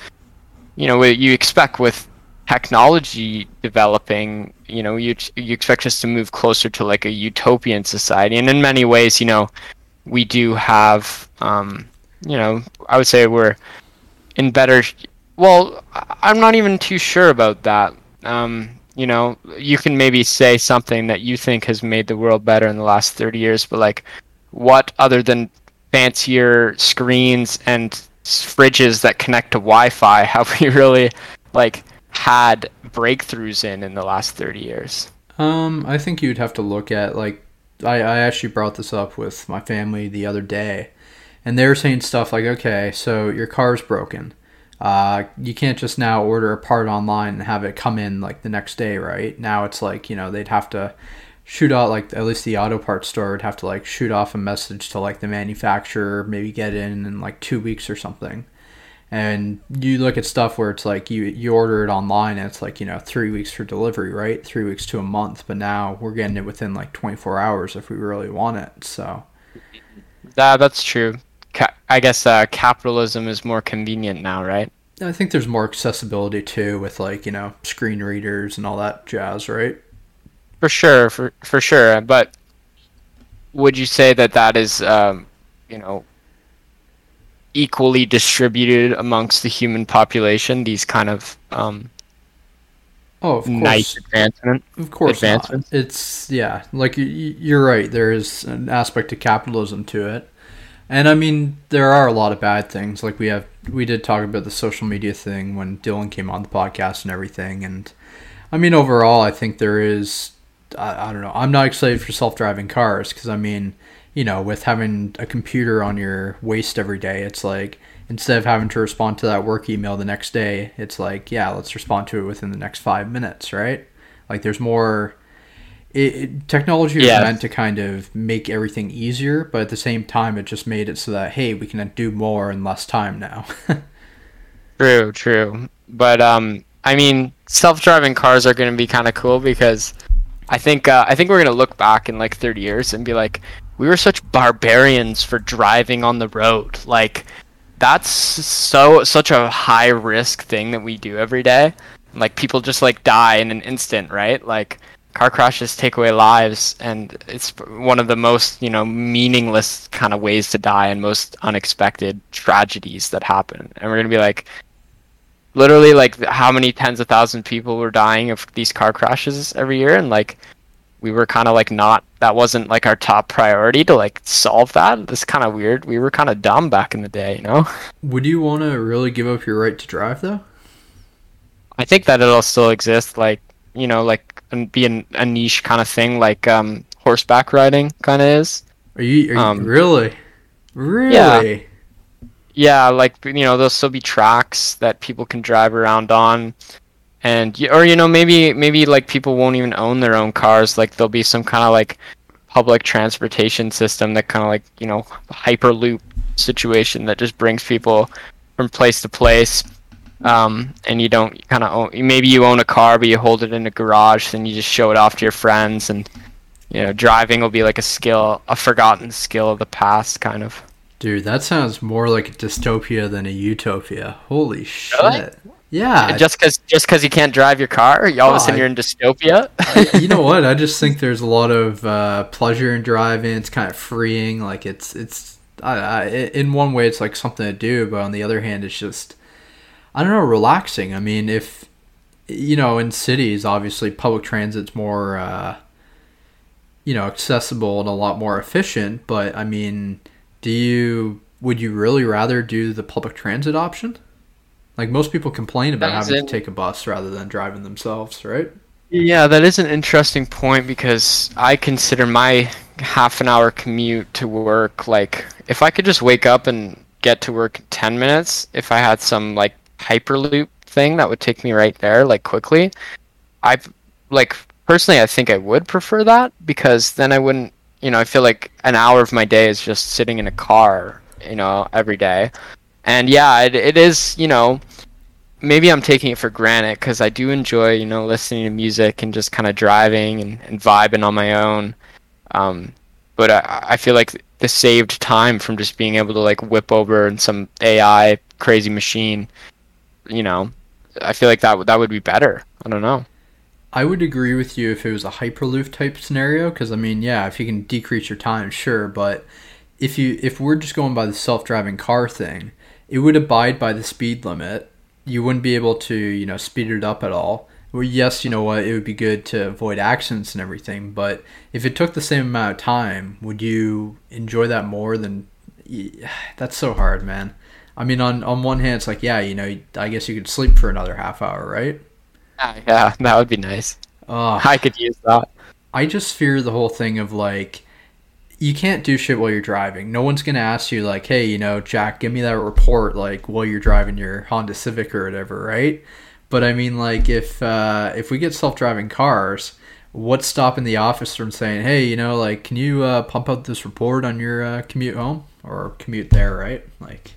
you know you expect with technology developing, you know, you you expect us to move closer to like a utopian society, and in many ways, you know, we do have, um, you know, I would say we're in better. Well, I'm not even too sure about that. Um, you know, you can maybe say something that you think has made the world better in the last 30 years, but like, what other than fancier screens and fridges that connect to Wi-Fi have we really like had breakthroughs in in the last 30 years? Um, I think you'd have to look at like I, I actually brought this up with my family the other day and they were saying stuff like, okay, so your car's broken. Uh, you can't just now order a part online and have it come in like the next day, right? Now it's like, you know, they'd have to shoot out like at least the auto parts store would have to like shoot off a message to like the manufacturer, maybe get in in like two weeks or something. And you look at stuff where it's like you you order it online and it's like you know three weeks for delivery, right? Three weeks to a month. But now we're getting it within like 24 hours if we really want it. So that that's true. Ca- I guess uh, capitalism is more convenient now, right? I think there's more accessibility too with like you know screen readers and all that jazz, right? For sure, for for sure. But would you say that that is, um, you know, equally distributed amongst the human population? These kind of um, oh, of course. nice advancement. Of course, not. it's yeah. Like you're right. There is an aspect of capitalism to it, and I mean there are a lot of bad things. Like we have, we did talk about the social media thing when Dylan came on the podcast and everything, and I mean overall, I think there is I, I don't know. I'm not excited for self driving cars because I mean, you know, with having a computer on your waist every day, it's like instead of having to respond to that work email the next day, it's like, yeah, let's respond to it within the next five minutes, right? Like there's more. It, it, technology is meant to kind of make everything easier, but at the same time, it just made it so that hey, we can do more in less time now. true, true. But um, I mean, self-driving cars are going to be kind of cool because I think uh, I think we're gonna look back in like 30 years and be like, we were such barbarians for driving on the road. Like, that's so such a high risk thing that we do every day. Like people just like die in an instant, right? Like car crashes take away lives, and it's one of the most you know meaningless kind of ways to die and most unexpected tragedies that happen. And we're gonna be like, literally like how many tens of thousands of people were dying of these car crashes every year and like we were kind of like not that wasn't like our top priority to like solve that. It's kind of weird. We were kind of dumb back in the day you know? Would you want to really give up your right to drive though? I think that it'll still exist like you know like and be an, a niche kind of thing like um horseback riding kind of is. Are you, are you um, really? Really? Yeah. Yeah, like you know, there'll still be tracks that people can drive around on, and or you know maybe maybe like people won't even own their own cars. Like there'll be some kind of like public transportation system that kind of like you know hyperloop situation that just brings people from place to place. Um, and you don't kind of own. Maybe you own a car, but you hold it in a garage, and you just show it off to your friends, and you know, driving will be like a skill, a forgotten skill of the past, kind of. Dude, that sounds more like a dystopia than a utopia. Holy shit. Really? Yeah. Just because just cause you can't drive your car, you all of a sudden you're in dystopia. I, you know what? I just think there's a lot of uh, pleasure in driving. It's kind of freeing. Like it's it's I, I, in one way it's like something to do, but on the other hand, it's just I don't know, relaxing. I mean, if you know, in cities, obviously public transit's more uh, you know accessible and a lot more efficient. But I mean do you would you really rather do the public transit option? Like most people complain about having to take a bus rather than driving themselves, right? Yeah, that is an interesting point because I consider my half an hour commute to work like if I could just wake up and get to work in 10 minutes, if I had some like hyperloop thing that would take me right there like quickly, I like personally I think I would prefer that because then I wouldn't you know, I feel like an hour of my day is just sitting in a car, you know, every day. And yeah, it, it is, you know, maybe I'm taking it for granted because I do enjoy, you know, listening to music and just kind of driving and, and vibing on my own. Um, but I, I feel like the saved time from just being able to like whip over in some AI crazy machine, you know, I feel like that that would be better. I don't know. I would agree with you if it was a hyperloop type scenario because I mean, yeah, if you can decrease your time, sure, but if you if we're just going by the self-driving car thing, it would abide by the speed limit. You wouldn't be able to, you know, speed it up at all. Well, yes, you know what, it would be good to avoid accidents and everything, but if it took the same amount of time, would you enjoy that more than that's so hard, man. I mean, on on one hand, it's like, yeah, you know, I guess you could sleep for another half hour, right? Yeah, that would be nice. Uh, I could use that. I just fear the whole thing of like, you can't do shit while you're driving. No one's gonna ask you like, hey, you know, Jack, give me that report like while you're driving your Honda Civic or whatever, right? But I mean, like, if uh, if we get self-driving cars, what's stopping the office from saying, hey, you know, like, can you uh, pump out this report on your uh, commute home or commute there, right? Like,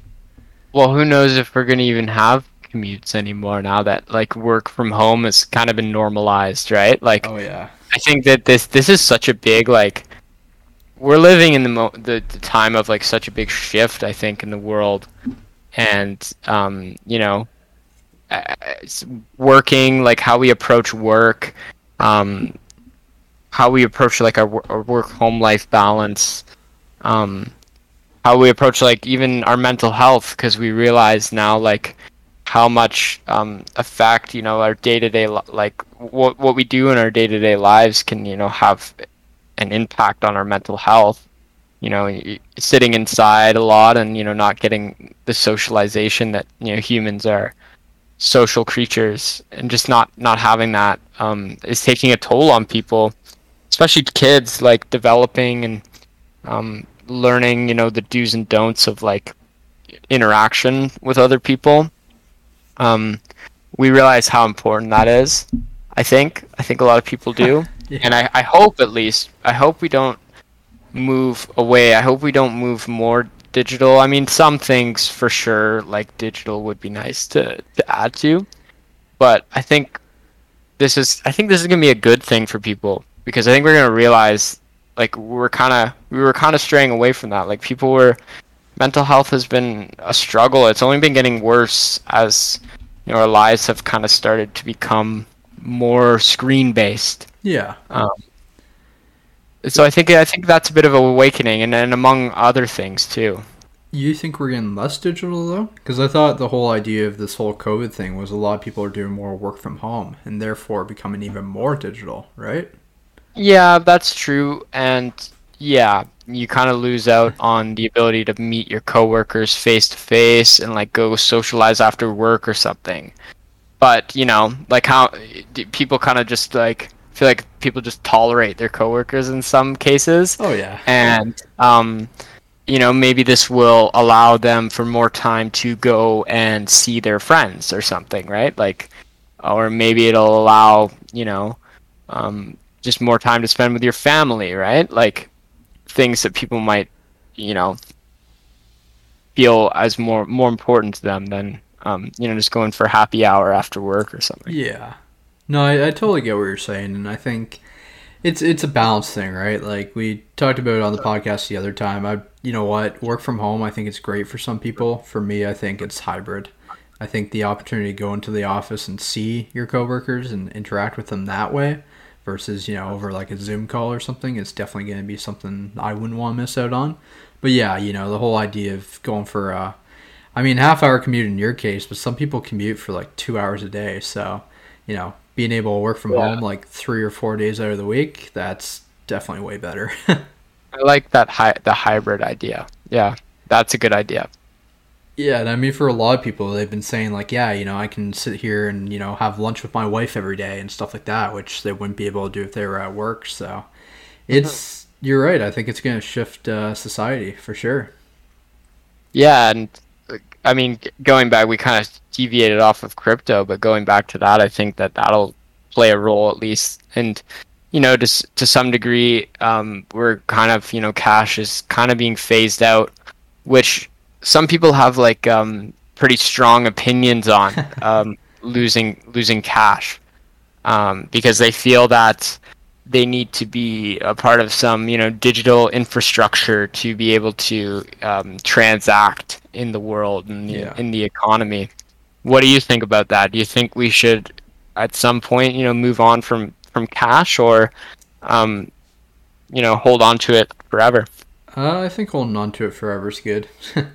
well, who knows if we're gonna even have commutes anymore now that like work from home has kind of been normalized, right? Like, oh yeah, I think that this this is such a big like we're living in the mo- the, the time of like such a big shift. I think in the world, and um, you know, working like how we approach work, um, how we approach like our, our work home life balance. Um, how we approach like even our mental health because we realize now like how much um, effect you know our day-to-day like what what we do in our day-to-day lives can you know have an impact on our mental health you know sitting inside a lot and you know not getting the socialization that you know humans are social creatures and just not not having that um, is taking a toll on people especially kids like developing and um, learning, you know, the do's and don'ts of like interaction with other people. Um, we realize how important that is. I think. I think a lot of people do. And I, I hope at least, I hope we don't move away. I hope we don't move more digital. I mean, some things for sure, like digital, would be nice to, to add to. But I think this is, I think this is going to be a good thing for people because I think we're going to realize like we were kind of we were kind of straying away from that. Like people were mental health has been a struggle. It's only been getting worse as you know our lives have kind of started to become more screen based. Yeah. Um, so I think I think that's a bit of an awakening, and, and among other things too. You think we're getting less digital though? Because I thought the whole idea of this whole COVID thing was a lot of people are doing more work from home and therefore becoming even more digital, right? Yeah, that's true. And yeah, you kind of lose out on the ability to meet your coworkers face to face and like go socialize after work or something. But, you know, like how people kind of just like feel like people just tolerate their coworkers in some cases. Oh yeah. And um you know, maybe this will allow them for more time to go and see their friends or something, right? Like or maybe it'll allow, you know, um, just more time to spend with your family, right? Like things that people might, you know, feel as more more important to them than um, you know just going for happy hour after work or something. Yeah, no, I, I totally get what you're saying, and I think it's it's a balance thing, right? Like we talked about it on the podcast the other time. I, you know what, work from home. I think it's great for some people. For me, I think it's hybrid. I think the opportunity to go into the office and see your coworkers and interact with them that way versus you know over like a Zoom call or something. It's definitely going to be something I wouldn't want to miss out on. But yeah, you know the whole idea of going for uh, I mean half hour commute in your case, but some people commute for like two hours a day. So you know being able to work from yeah. home like three or four days out of the week, that's definitely way better. I like that hi- the hybrid idea. Yeah, that's a good idea. Yeah, and I mean for a lot of people, they've been saying like, yeah, you know, I can sit here and you know have lunch with my wife every day and stuff like that, which they wouldn't be able to do if they were at work. So, it's mm-hmm. you're right. I think it's going to shift uh, society for sure. Yeah, and I mean, going back, we kind of deviated off of crypto, but going back to that, I think that that'll play a role at least, and you know, to to some degree, um, we're kind of you know, cash is kind of being phased out, which some people have like um, pretty strong opinions on um, losing losing cash. Um, because they feel that they need to be a part of some you know digital infrastructure to be able to um, transact in the world and the, yeah. in the economy. What do you think about that? Do you think we should at some point you know move on from from cash or um, you know hold on to it forever? Uh, I think holding on to it forever is good.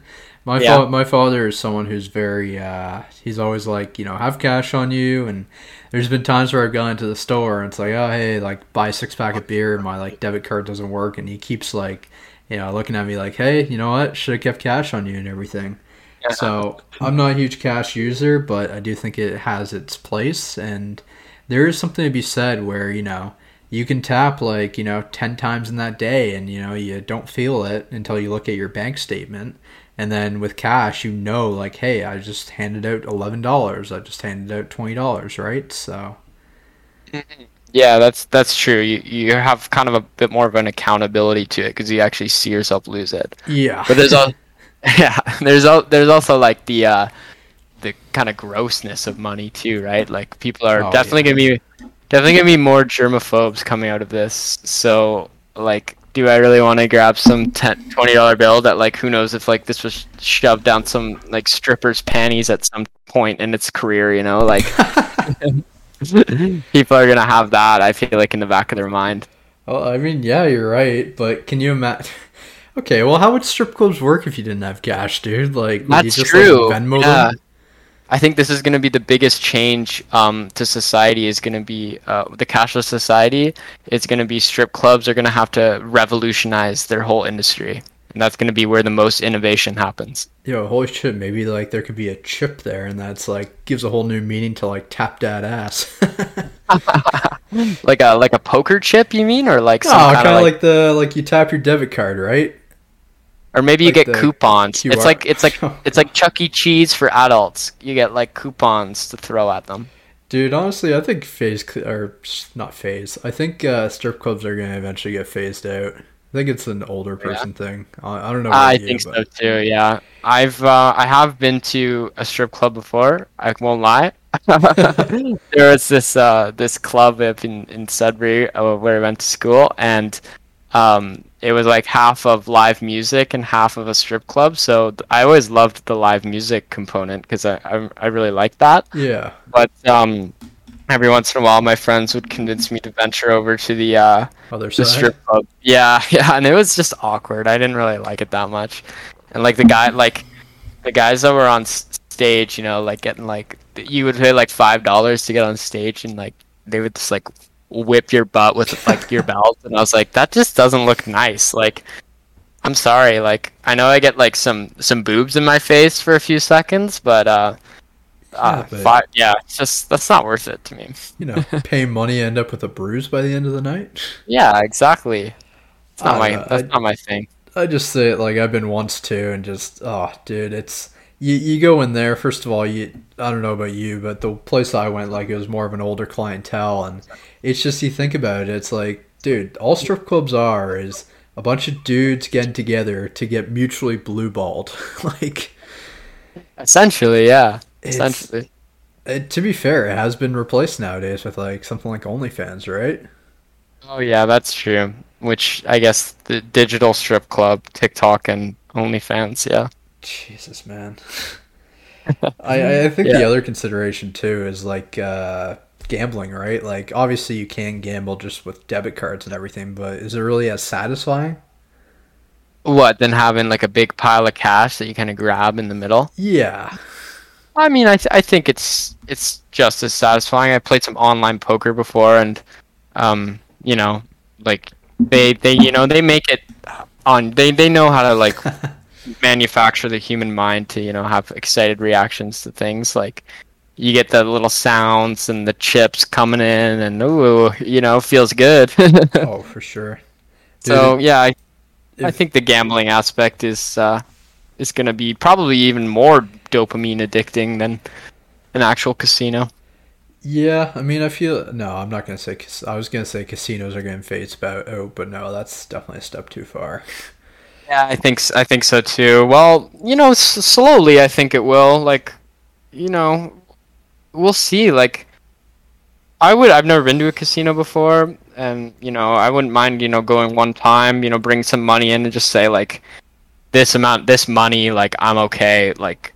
my yeah. fa- my father is someone who's very uh, he's always like you know have cash on you, and there's been times where I've gone to the store and it's like oh hey like buy a six pack of beer and my like debit card doesn't work, and he keeps like you know looking at me like hey you know what should have kept cash on you and everything. Yeah. So I'm not a huge cash user, but I do think it has its place, and there is something to be said where you know you can tap like you know 10 times in that day and you know you don't feel it until you look at your bank statement and then with cash you know like hey i just handed out $11 i just handed out $20 right so Yeah, that's that's true. You you have kind of a bit more of an accountability to it because you actually see yourself lose it. Yeah. But there's al- yeah, there's al- there's also like the uh, the kind of grossness of money too, right? Like people are Oh, definitely yeah. gonna be definitely gonna be more germaphobes coming out of this. So like, do I really want to grab some 10 20 dollar bill that like who knows if like this was shoved down some like stripper's panties at some point in its career? You know, like people are gonna have that. I feel like in the back of their mind. well, I mean, yeah, you're right, but can you imagine? Okay, well, how would strip clubs work if you didn't have cash, dude? Like, would you That's just true. like Venmo yeah. them? I think this is going to be the biggest change um, to society. Is going to be uh, the cashless society. It's going to be strip clubs are going to have to revolutionize their whole industry, and that's going to be where the most innovation happens. Yo, holy shit, maybe like there could be a chip there, and that's like gives a whole new meaning to like tap that ass. Like a like a poker chip, you mean, or like oh, some kind of like, like, the like you tap your debit card, right? Or maybe you like get coupons. QR. It's like it's like it's like Chuck E. Cheese for adults. You get like coupons to throw at them. Dude, honestly, I think phase or not phase. I think uh, strip clubs are gonna eventually get phased out. I think it's an older person thing. I, I don't know. I you, think but- so too. Yeah, I've uh, I have been to a strip club before. I won't lie. there was this uh, this club up in in Sudbury uh, where I went to school, and um, it was like half of live music and half of a strip club. So I always loved the live music component because I, I I really liked that. Yeah. But um, every once in a while, my friends would convince me to venture over to the uh, Other the strip club. Yeah, yeah, and it was just awkward. I didn't really like it that much. And like the guy, like the guys that were on stage, you know, like getting like you would pay like five dollars to get on stage, and like they would just like whip your butt with like your belt, and I was like, that just doesn't look nice. Like, I'm sorry. Like, I know I get like some some boobs in my face for a few seconds, but uh. Uh, Yeah, but- fi- yeah, it's just that's not worth it to me. You know, pay money, end up with a bruise by the end of the night. Yeah, exactly. It's not I my that's I- not my thing. I just say it like I've been once too, and just oh, dude, it's you. You go in there. First of all, you I don't know about you, but the place I went, like it was more of an older clientele, and it's just you think about it, it's like, dude, all strip clubs are is a bunch of dudes getting together to get mutually blueballed like, Essentially, yeah. Essentially. it, to be fair, it has been replaced nowadays with like something like OnlyFans, right? Oh yeah, that's true. Which I guess the digital strip club, TikTok, and OnlyFans. Yeah. Jesus, man. I, I think Yeah. the other consideration too is like uh, gambling, right? Like, obviously, you can gamble just with debit cards and everything, but is it really as satisfying? What? than having like a big pile of cash that you kind of grab in the middle. Yeah. I mean, I th- I think it's it's just as satisfying. I played some online poker before, and um, you know, like they they you know they make it on they they know how to like manufacture the human mind to you know have excited reactions to things like you get the little sounds and the chips coming in and ooh you know feels good oh, for sure. so yeah I, I think the gambling aspect is uh is going to be probably even more dopamine addicting than an actual casino Yeah, I mean, I feel no. I'm not gonna say. I was gonna say casinos are getting phased out, out, but no, that's definitely a step too far. Yeah, I think I think so too. Well, you know, s- slowly I think it will. Like, you know, we'll see. Like, I would. I've never been to a casino before, and you know, I wouldn't mind. You know, going one time. You know, bring some money in and just say like, this amount, this money. Like, I'm okay. Like,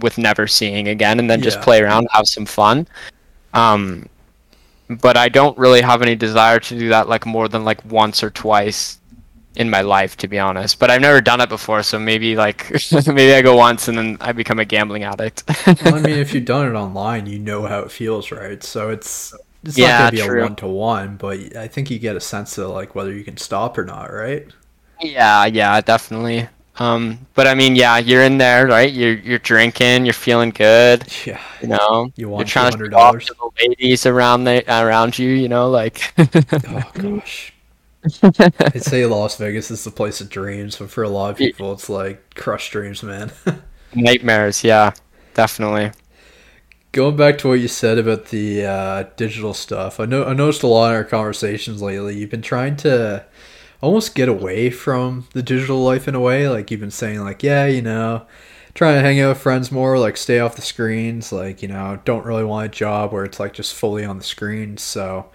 with never seeing again, and then just Yeah. play around, have some fun. Um, but I don't really have any desire to do that like more than like once or twice in my life to be honest but i've never done it before so maybe like maybe i go once and then i become a gambling addict well, I mean, if you've done it online, you know how it feels, right? So it's it's Yeah, not gonna be true. a one to one, but I think you get a sense of like whether you can stop or not, right? yeah yeah definitely um but i mean yeah you're in there right you're you're drinking you're feeling good Yeah. you know You you're trying to $200? talk to the ladies around the around you you know like Oh gosh. I'd say Las Vegas is the place of dreams, but for a lot of people, it's like crushed dreams, man. nightmares yeah definitely going back to what you said about the uh, digital stuff, I know I noticed a lot in our conversations lately. You've been trying to almost get away from the digital life in a way. Like you've been saying, like, yeah, you know, trying to hang out with friends more, like stay off the screens. Like you know, don't really want a job where it's like just fully on the screen. So,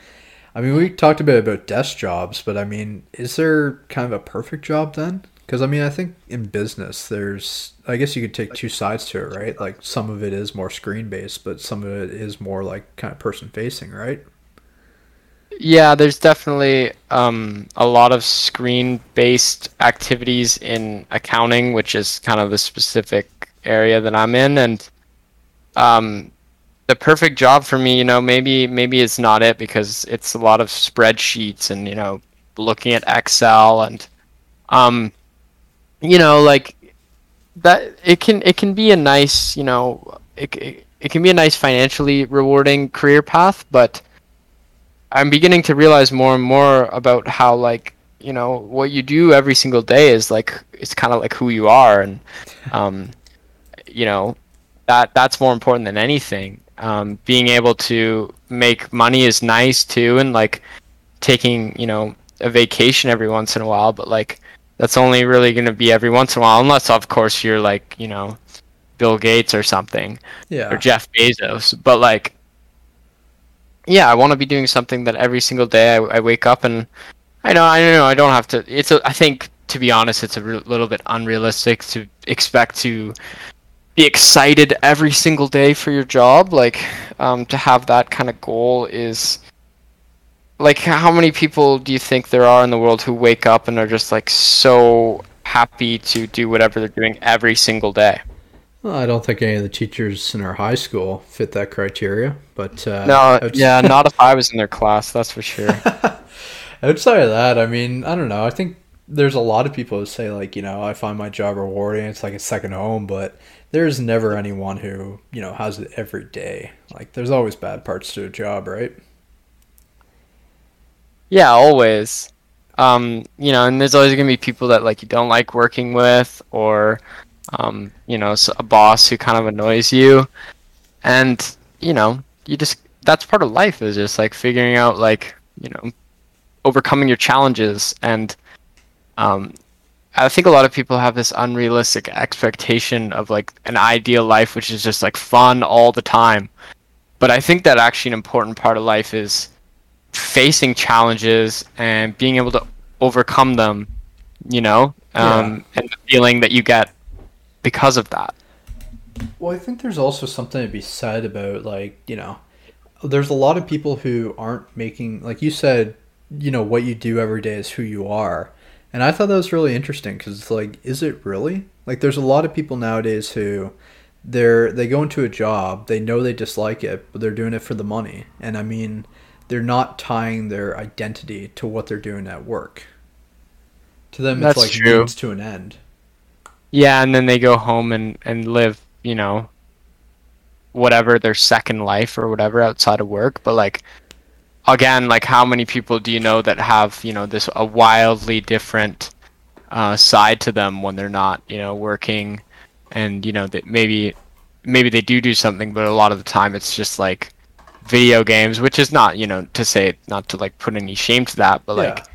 I mean, we talked a bit about desk jobs, but I mean, is there kind of a perfect job then? Because I mean, I think in business, there's, I guess you could take two sides to it, right? Like some of it is more screen based, but some of it is more like kind of person facing, right? Yeah, there's definitely um, a lot of screen based activities in accounting, which is kind of the specific area that I'm in. And um, the perfect job for me, you know, maybe maybe it's not it because it's a lot of spreadsheets and you know looking at Excel and um, you know, like that it can it can be a nice, you know, it, it, it can be a nice financially rewarding career path, but I'm beginning to realize more and more about how like you know what you do every single day is like it's kind of like who you are and um, you know that that's more important than anything um, being able to make money is nice too and like taking you know a vacation every once in a while but like that's only really going to be every once in a while, unless of course you're like you know Bill Gates or something, yeah, or Jeff Bezos. But like, yeah, I want to be doing something that every single day I, I wake up and I know I know I don't have to. It's a, I think to be honest, it's a re- little bit unrealistic to expect to be excited every single day for your job. Like um, to have that kind of goal is like how many people do you think there are in the world who wake up and are just like so happy to do whatever they're doing every single day? Well, I don't think any of the teachers in our high school fit that criteria, but uh, no, yeah, not if I was in their class, that's for sure. outside of that, I mean, I don't know. I think there's a lot of people who say like, you know, I find my job rewarding. It's like a second home, but there's never anyone who you know has it every day. Like, there's always bad parts to a job, right? Yeah, always. Um, you know, and there's always gonna be people that like you don't like working with, or um, you know, a boss who kind of annoys you, and you know, you just that's part of life is just like figuring out like you know, overcoming your challenges, and um, I think a lot of people have this unrealistic expectation of like an ideal life, which is just like fun all the time. But I think that actually an important part of life is facing challenges and being able to overcome them, you know, um, yeah. and the feeling that you get because of that. Well, I think there's also something to be said about, like, you know, there's a lot of people who aren't making, like you said, you know, what you do every day is who you are. And I thought that was really interesting because it's like, is it really? Like, there's a lot of people nowadays who they're they go into a job, they know they dislike it, but they're doing it for the money. And I mean, they're not tying their identity to what they're doing at work. To them, That's it's like true. means to an end. Yeah, and then they go home and and live, you know, whatever their second life or whatever outside of work. But like, again, like how many people do you know that have you know this a wildly different uh, side to them when they're not you know working, and you know that maybe maybe they do do something, but a lot of the time it's just like video games, which is not, you know, to say not to like put any shame to that, but like, yeah.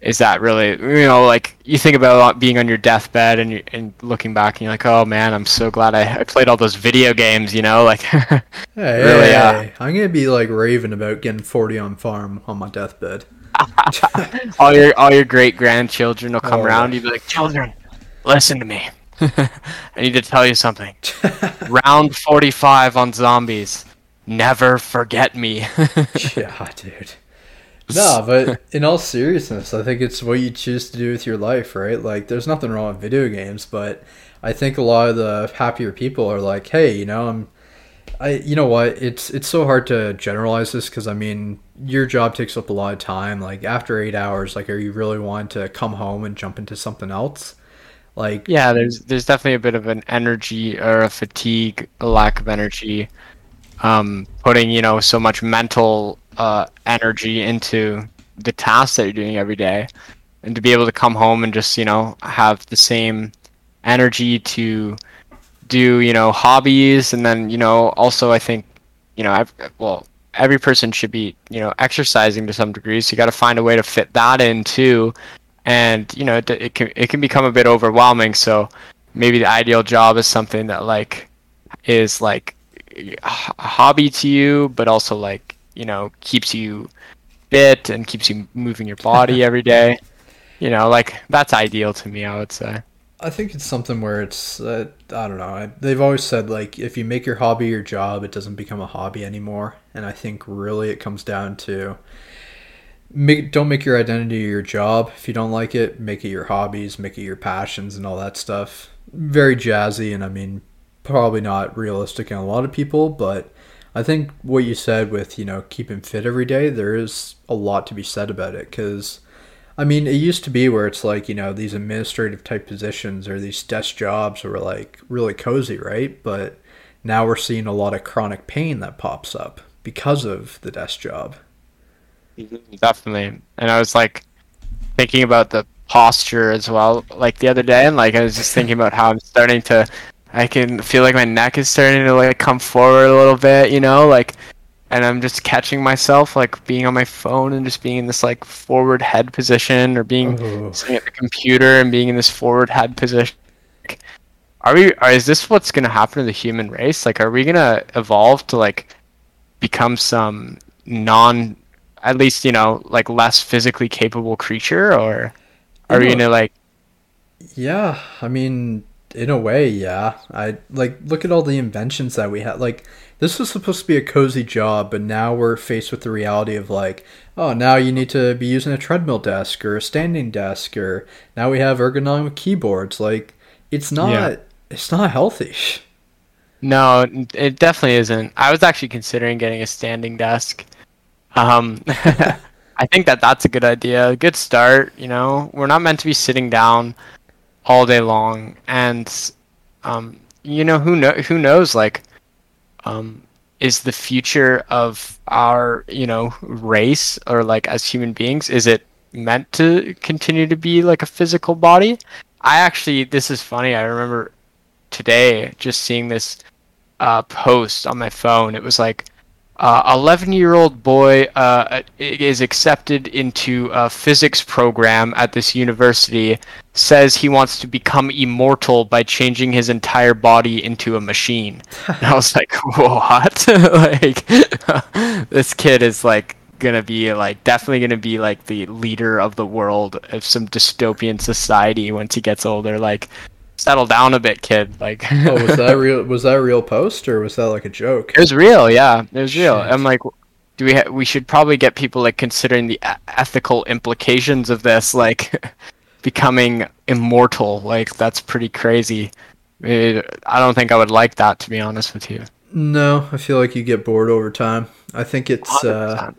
Is that really, you know, like you think about being on your deathbed and you, and looking back and you're like, oh man, I'm so glad I, I played all those video games, you know, like. hey, really, hey, uh, hey, I'm gonna be like raving about getting 40 on farm on my deathbed. all your all your great grandchildren will come oh, around. You'll be like, children, listen to me. I need to tell you something. Round 45 on zombies never forget me. yeah, dude. No, but in all seriousness, I think it's what you choose to do with your life, right? Like, there's nothing wrong with video games, but I think a lot of the happier people are like, hey, you know, I'm, I, you know what? It's it's so hard to generalize this because I mean, your job takes up a lot of time. Like after eight hours, like, are you really wanting to come home and jump into something else? Like, yeah, there's there's definitely a bit of an energy or a fatigue, a lack of energy um, putting you know so much mental uh, energy into the tasks that you're doing every day, and to be able to come home and just you know have the same energy to do you know hobbies, and then you know also I think you know, ev- well, every person should be, you know, exercising to some degree. So you got to find a way to fit that in too, and you know, it, it can it can become a bit overwhelming. So maybe the ideal job is something that like is like a hobby to you, but also like you know keeps you fit and keeps you moving your body every day. You know, like that's ideal to me. I would say. I think it's something where it's uh, I don't know. I, they've always said like if you make your hobby your job, it doesn't become a hobby anymore. And I think really it comes down to make don't make your identity your job. If you don't like it, make it your hobbies, make it your passions, and all that stuff. Very jazzy, and I mean probably not realistic in a lot of people, but I think what you said with you know keeping fit every day, there is a lot to be said about it because I mean, it used to be where it's like, you know, these administrative type positions or these desk jobs were like really cozy, right? But now we're seeing a lot of chronic pain that pops up because of the desk job. Mm-hmm. Definitely. And I was like thinking about the posture as well, like the other day, and like I was just thinking about how I'm starting to, I can feel like my neck is starting to like come forward a little bit, you know, like and I'm just catching myself like being on my phone and just being in this like forward head position or being oh. sitting at the computer and being in this forward head position. Are we? Are, is this what's gonna happen to the human race? Like, are we gonna evolve to like become some non, at least you know, like less physically capable creature, or are you we gonna like? Yeah, I mean, in a way, yeah. I like look at all the inventions that we had. Like this was supposed to be a cozy job, but now we're faced with the reality of like, oh, now you need to be using a treadmill desk or a standing desk, or now we have ergonomic keyboards. Like, it's not, yeah. it's not healthy. No, it definitely isn't. I was actually considering getting a standing desk. Um, I think that that's a good idea. A good start. You know, we're not meant to be sitting down all day long, and um, you know who know who knows like um, is the future of our you know race or like as human beings is it meant to continue to be like a physical body? I actually this is funny i remember today just seeing this uh, post on my phone. It was like 11 uh, boy uh, is accepted into a physics program at this university says he wants to become immortal by changing his entire body into a machine. And i was like what? Like this kid is like gonna be like definitely gonna be like the leader of the world of some dystopian society once he gets older. Like settle down a bit, kid. Like, oh, was that real? Was that a real post or was that like a joke? It was real. Yeah, it was real. Shit. I'm like, do we? Ha- we should probably get people like considering the a- ethical implications of this, like becoming immortal. Like, that's pretty crazy. It, I don't think I would like that, to be honest with you. No, I feel like you get bored over time. I think it's uh,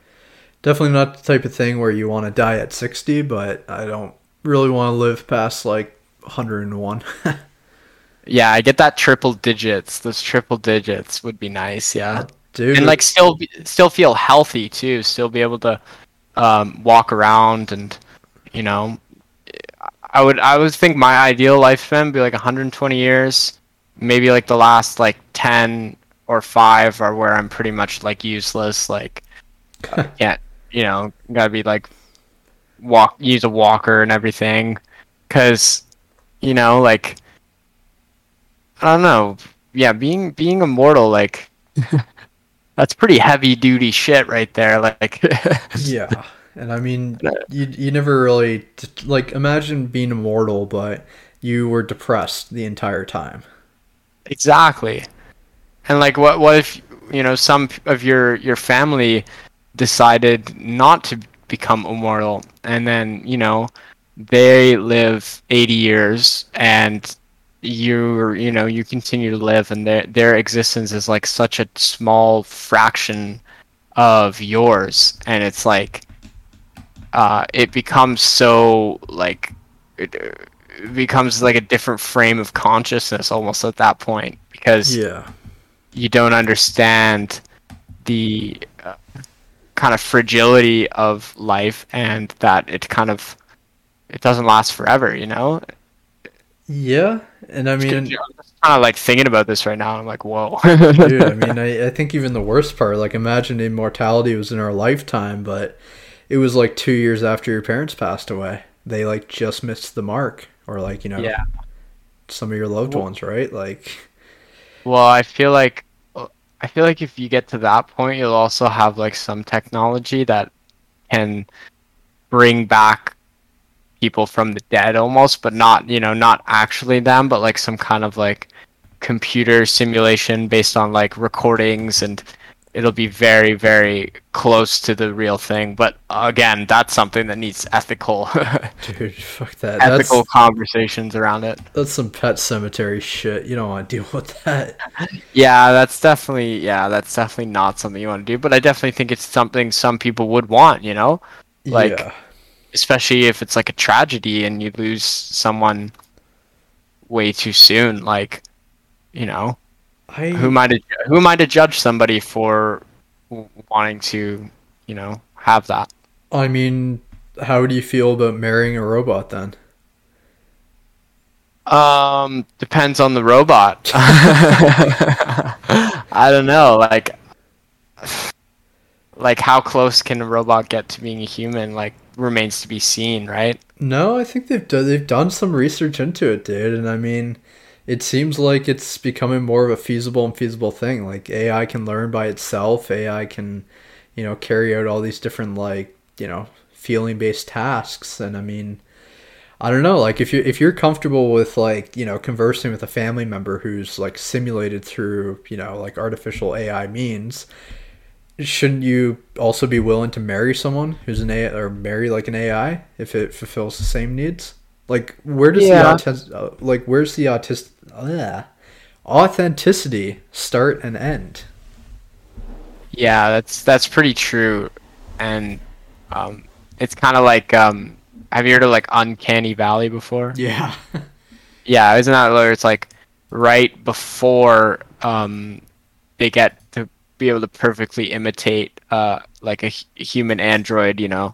definitely not the type of thing where you want to die at 60, but I don't really want to live past like 101. yeah, I get that triple digits. Those triple digits would be nice. Yeah, dude, and like still still feel healthy too. Still be able to um, walk around and you know, I would I would think my ideal lifespan would be like 120 years. Maybe like the last like 10 or five are where I'm pretty much like useless. Like can't you know gotta be like walk use a walker and everything because you know, like I don't know. Yeah, being being immortal, like that's pretty heavy duty shit right there. Like Yeah. And I mean you you never really like imagine being immortal but you were depressed the entire time. Exactly. And like what what if you know some of your your family decided not to become immortal and then, you know, they live 80 years and you you know you continue to live and their their existence is like such a small fraction of yours. And it's like uh it becomes so like it, becomes like a different frame of consciousness almost at that point because yeah. you don't understand the uh, kind of fragility of life and that it kind of it doesn't last forever, you know. Yeah, and I mean, I'm just kind of like thinking about this right now. I'm like, whoa. dude, I mean, I, I think even the worst part, like, imagine immortality was in our lifetime, but it was like two years after your parents passed away. They like just missed the mark, or like you know, Yeah. some of your loved ones, right? Like, Well, I feel like I feel like if you get to that point, you'll also have like some technology that can bring back people from the dead almost, but not, you know, not actually them, but like some kind of like computer simulation based on like recordings and it'll be very very close to the real thing but again that's something that needs ethical dude, fuck that. ethical That's conversations around it that's some pet cemetery shit. You don't want to deal with that. Yeah, that's definitely yeah, that's definitely not something you want to do. But I definitely think it's something some people would want, you know, Like- yeah. Especially if it's like a tragedy and you lose someone way too soon. Like, you know, I who am I to who am I to judge somebody for wanting to, you know, have that? I mean, how do you feel about marrying a robot then? Um, depends on the robot. I don't know, like, like how close can a robot get to being a human? Like, remains to be seen, right? No, I think they've done, they've done some research into it, dude. And I mean, it seems like it's becoming more of a feasible and feasible thing. Like AI can learn by itself. AI can, you know, carry out all these different like you know feeling based tasks. And I mean, I don't know. Like if you if you're comfortable with like you know conversing with a family member who's like simulated through you know like artificial AI means. Shouldn't you also be willing to marry someone who's an AI or marry like an AI if it fulfills the same needs? Like where does Yeah. the autis- uh, like where's the autis- uh, authenticity start and end? Yeah, that's that's pretty true, and um, it's kind of like um, have you heard of like Uncanny Valley before? Yeah. Yeah, isn't that where it's like right before um, they get to be able to perfectly imitate uh, like a hu- human android, you know,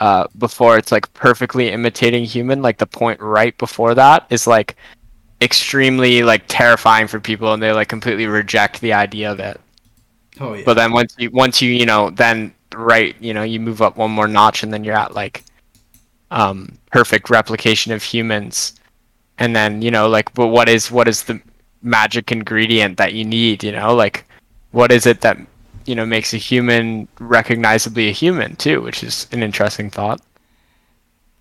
uh, before it's like perfectly imitating human, like the point right before that is like extremely like terrifying for people, and they like completely reject the idea of it. oh yeah. But then once you once you you know then right you know you move up one more notch and then you're at like um perfect replication of humans and then you know like but what is what is the magic ingredient that you need you know like what is it that you know makes a human recognizably a human too which is an interesting thought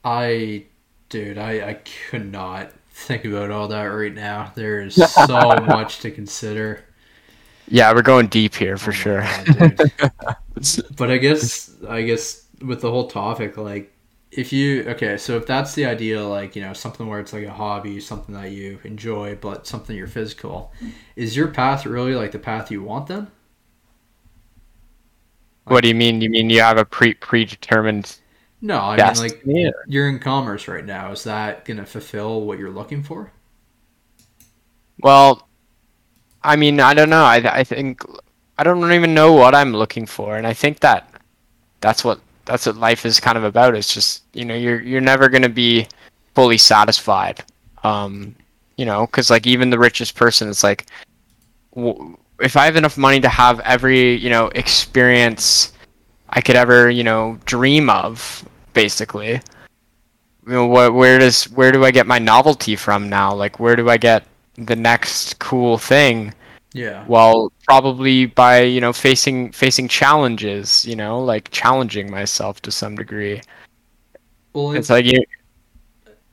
I, dude, I, I could not think about all that right now. There is so much to consider. yeah we're going deep here for Oh sure God, but I guess, I guess with the whole topic, like, if you okay, so if that's the idea, like you know, something where it's like a hobby, something that you enjoy, but something you're physical, is your path really like the path you want then? what do you mean you mean you have a pre predetermined No, I mean like you're in commerce right now. Is that gonna fulfill what you're looking for? Well, I mean, I don't know. I I think I don't even know what I'm looking for, and I think that that's what that's what life is kind of about. It's just you know you're you're never gonna be fully satisfied. Um, you know, because like even the richest person, it's like w- if I have enough money to have every you know experience I could ever you know dream of, basically. You know, what where does where do I get my novelty from now? Like where do I get the next cool thing Yeah. well probably by you know facing facing challenges you know like challenging myself to some degree Well, it's like you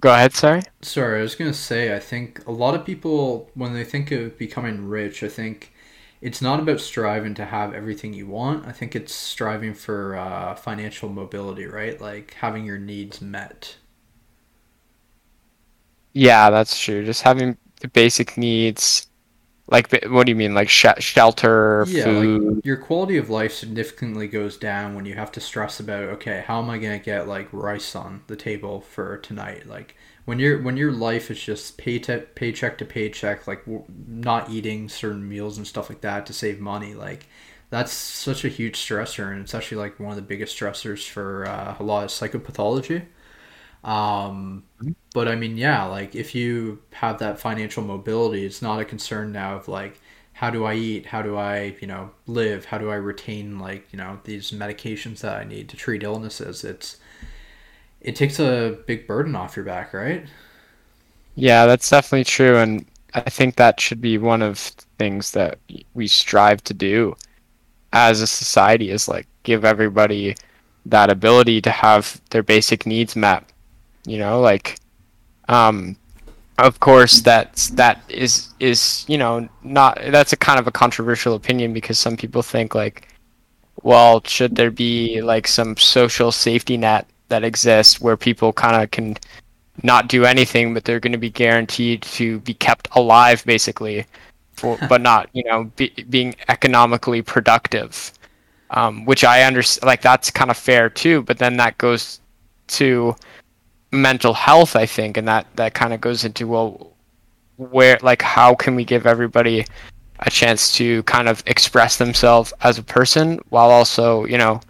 go ahead sorry Sorry, I was gonna say I think a lot of people when they think of becoming rich, I think it's not about striving to have everything you want. I think it's striving for uh, financial mobility, right? Like having your needs met. yeah that's true just having the basic needs like what do you mean like sh- shelter Yeah, food like your quality of life significantly goes down when you have to stress about okay, how am I gonna get like rice on the table for tonight? Like when your when your life is just pay to, paycheck to paycheck, like w- not eating certain meals and stuff like that to save money, like that's such a huge stressor, and it's actually like one of the biggest stressors for uh, a lot of psychopathology. Um, but I mean, yeah, like if you have that financial mobility, it's not a concern now of like, how do I eat? How do I, you know, live? How do I retain like, you know, these medications that I need to treat illnesses? It's, it takes a big burden off your back, right? Yeah, that's definitely true. And I think that should be one of things that we strive to do as a society is like give everybody that ability to have their basic needs met. You know, like um of course that's that is is, you know, not that's a kind of a controversial opinion because some people think like well, should there be like some social safety net that exists where people kind of can not do anything, but they're going to be guaranteed to be kept alive, basically, for but not you know be, being economically productive, um, which I understand. Like that's kind of fair too, but then that goes to mental health, I think, and that that kind of goes into well, where like how can we give everybody a chance to kind of express themselves as a person while also you know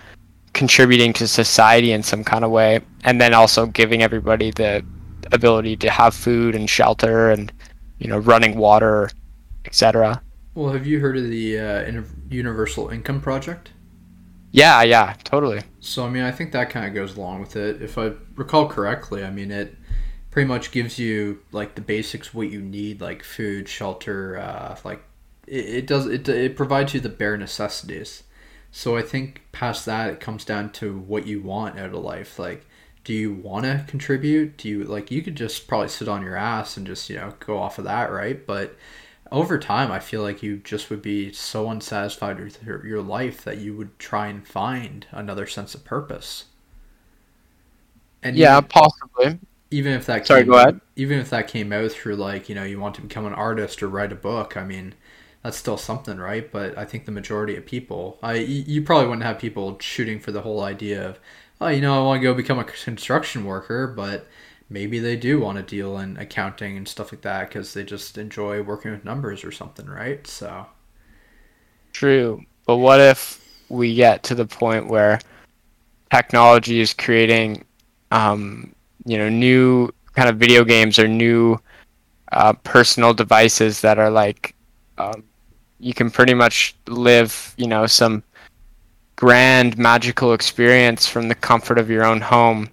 contributing to society in some kind of way and then also giving everybody the ability to have food and shelter and you know running water etc Well, have you heard of the uh, Universal Income Project? Yeah yeah totally So, I mean, I think that kind of goes along with it. If I recall correctly, I mean, it pretty much gives you like the basics what you need, like food, shelter, uh, like it, it does it it provides you the bare necessities. So I think past that, it comes down to what you want out of life. Like, do you want to contribute? Do you like you could just probably sit on your ass and just you know go off of that, right? But over time, I feel like you just would be so unsatisfied with your, your life that you would try and find another sense of purpose. And yeah even, possibly even if that Sorry, came, go ahead. even if that came out through like you know you want to become an artist or write a book, I mean that's still something, right? But I think the majority of people, I you you probably wouldn't have people shooting for the whole idea of, oh, you know, I want to go become a construction worker, but maybe they do want to deal in accounting and stuff like that because they just enjoy working with numbers or something, right? So true but what if we get to the point where technology is creating um, you know new kind of video games or new uh, personal devices that are like um, you can pretty much live you know some grand magical experience from the comfort of your own home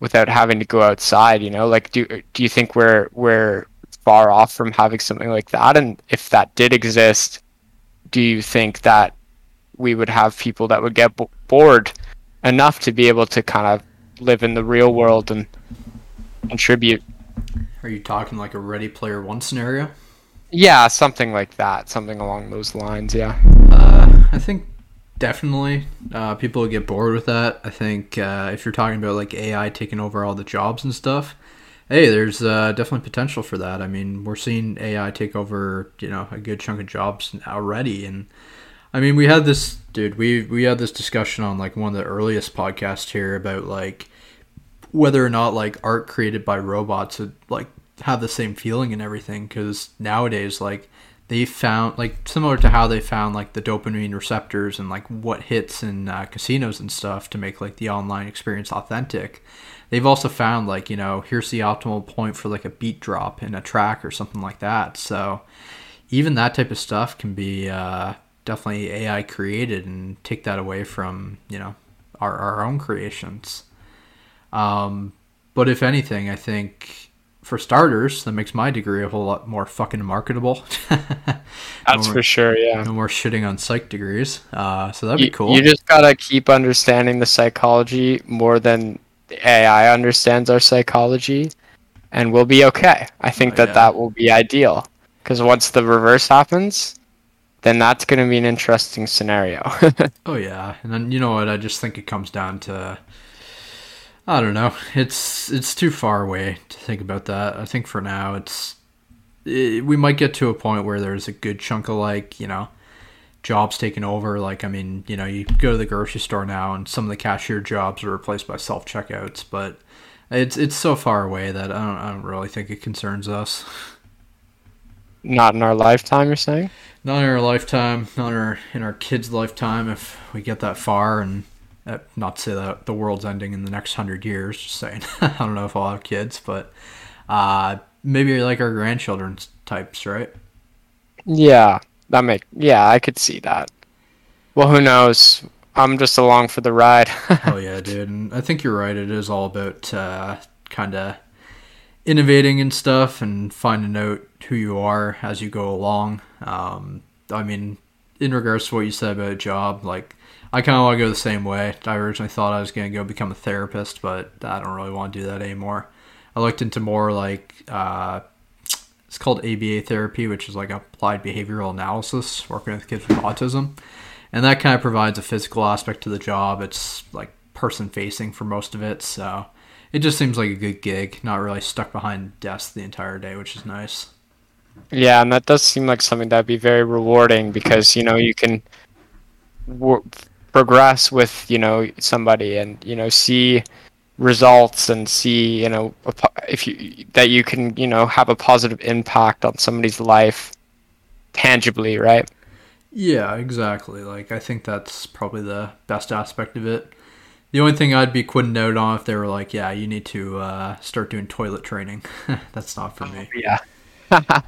without having to go outside you know? Like do do you think we're we're far off from having something like that? And if that did exist do you think that we would have people that would get b- bored enough to be able to kind of live in the real world and contribute? Are you talking like a Ready Player One scenario? yeah something like that something along those lines yeah. Uh, I think definitely uh, people get bored with that. I think uh, if you're talking about like AI taking over all the jobs and stuff, hey, there's uh, definitely potential for that. I mean, we're seeing AI take over, you know, a good chunk of jobs already, and I mean, we had this dude. We we had this discussion on like one of the earliest podcasts here about like whether or not like art created by robots would like have the same feeling and everything. Because nowadays, like they found like similar to how they found like the dopamine receptors and like what hits in uh, casinos and stuff to make like the online experience authentic. They've also found like you know here's the optimal point for like a beat drop in a track or something like that. So even that type of stuff can be uh, definitely ai created and take that away from you know our, our own creations. Um, but if anything i think for starters, that makes my degree a whole lot more fucking marketable. that's no for sure yeah no more shitting on psych degrees. Uh, so that'd you, be cool. you just gotta keep understanding the psychology more than ai understands our psychology and we'll be okay i think Oh, that yeah. that will be ideal because once the reverse happens then that's to be an interesting scenario oh yeah, and then you know what? I just think it comes down to. I don't know. It's it's too far away to think about that. I think for now, it's it, we might get to a point where there's a good chunk of like you know jobs taken over. Like I mean, you know, you go to the grocery store now, and some of the cashier jobs are replaced by self checkouts, but. It's it's so far away that I don't I don't really think it concerns us. not in our lifetime you're saying Not in our lifetime, not in our in our kids' lifetime if we get that far and Uh, not to say that the world's ending in the next hundred years. Just saying. I don't know if I'll have kids, but uh, maybe like our grandchildren's types, right? Yeah, that make yeah, I could see that. Well, who knows? I'm just along for the ride. oh yeah, dude. And I think you're right. It is all about uh, kind of innovating and stuff and finding out who you are as you go along. Um, I mean, in regards to what you said about a job, like I kind of want to go the same way. I originally thought I was going to go become a therapist, but I don't really want to do that anymore. I looked into more like uh, it's called ABA therapy, which is like applied behavioral analysis, working with kids with autism, and that kind of provides a physical aspect to the job. It's like person facing for most of it, so it just seems like a good gig. Not really stuck behind desk the entire day, which is nice. Yeah, and that does seem like something that'd be very rewarding because you know you can progress with you know somebody and you know see results and see you know if you that you can you know have a positive impact on somebody's life tangibly, right? Yeah, exactly. Like I think that's probably the best aspect of it. The only thing I'd be quitting out on if they were like, "Yeah, you need to uh, start doing toilet training." that's not for me. Yeah.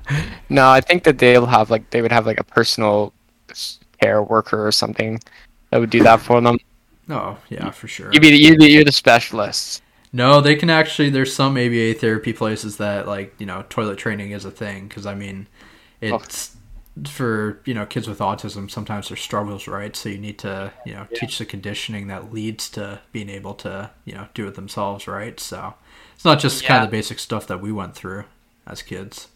no, I think that they'll have like they would have like a personal care worker or something that would do that for them. Oh yeah, for sure. You'd be the, you'd be, you're the specialist. No, they can actually. There's some ABA therapy places that like you know toilet training is a thing because I mean, oh. it's oh. for you know kids with autism. Sometimes there's struggles, right? So you need to you know yeah. teach the conditioning that leads to being able to you know do it themselves, right? So it's not just yeah. kind of the basic stuff that we went through as kids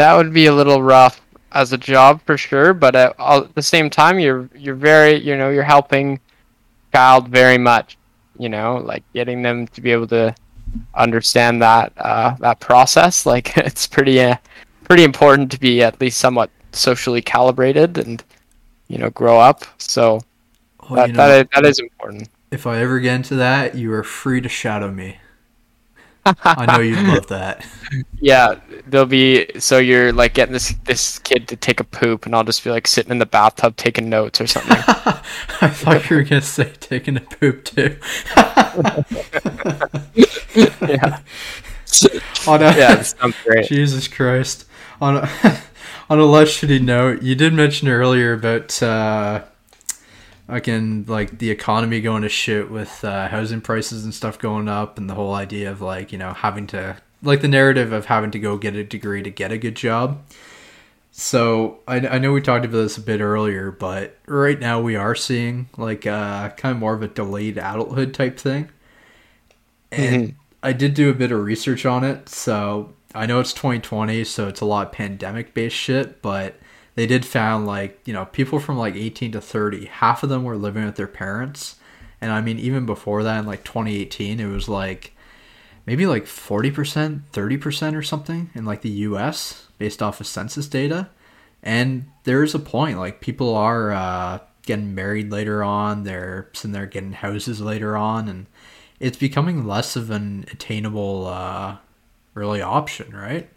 that would be a little rough as a job for sure. But at, at the same time, you're you're very you know you're helping child very much. You know, like getting them to be able to understand that uh, that process. Like it's pretty uh, pretty important to be at least somewhat socially calibrated and you know grow up. So well, that, you know, that, is, that is important. If I ever get into that, you are free to shadow me. I know you'd love that. Yeah, there'll be so you're like getting this this kid to take a poop, and I'll just be like sitting in the bathtub taking notes or something. I thought you were gonna say taking a poop too. yeah. On a, yeah, sounds great. Jesus Christ. On a, on a less shitty note, you did mention earlier about uh, again like the economy going to shit with uh, housing prices and stuff going up and the whole idea of like you know having to like the narrative of having to go get a degree to get a good job. So I, I know we talked about this a bit earlier but right now we are seeing like uh, kind of more of a delayed adulthood type thing. And mm-hmm. i did do a bit of research on it. So i know it's 2020 so it's a lot of pandemic based shit but they did found like you know people from like 18 to 30 half of them were living with their parents. And i mean even before that in like 2018 it was like maybe like 40% 30% or something in like the us based off of census data. And there's a point like people are uh, getting married later on they're sitting there getting houses later on and it's becoming less of an attainable uh, really option right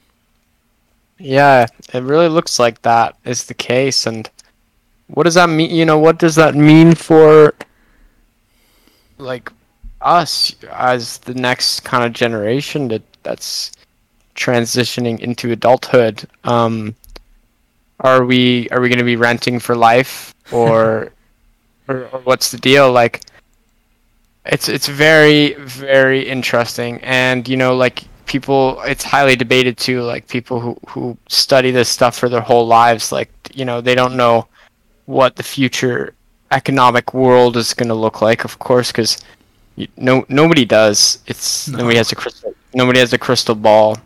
yeah, it really looks like that is the case. And what does that mean? You know, what does that mean for like us as the next kind of generation that that's transitioning into adulthood? Um, are we are we going to be renting for life or, or or what's the deal? Like, it's it's very very interesting, and you know, like people it's highly debated too like people who who study this stuff for their whole lives like you know they don't know what the future economic world is going to look like of course because no nobody does it's no. nobody has a crystal nobody has a crystal ball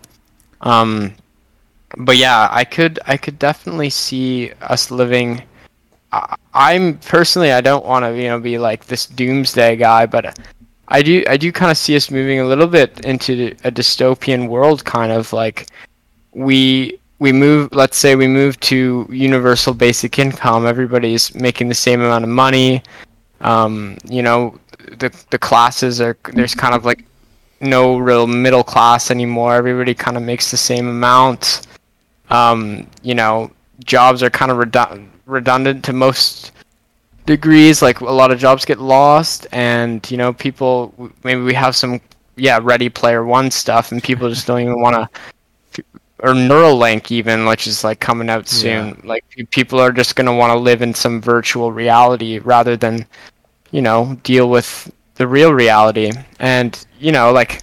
um but yeah i could i could definitely see us living I, i'm personally i don't want to you know be like this doomsday guy but I do I do kind of see us moving a little bit into a dystopian world, kind of like we we move. Let's say we move to universal basic income. Everybody's making the same amount of money. Um, you know, the the classes are there's kind of like no real middle class anymore. Everybody kind of makes the same amount. Um, you know, jobs are kind of redundant redundant to most degrees, like a lot of jobs get lost, and you know, people maybe we have some yeah Ready Player One stuff, and people just don't even want to. Or Neuralink, even which is like coming out soon. Yeah. Like people are just gonna want to live in some virtual reality rather than, you know, deal with the real reality. And you know, like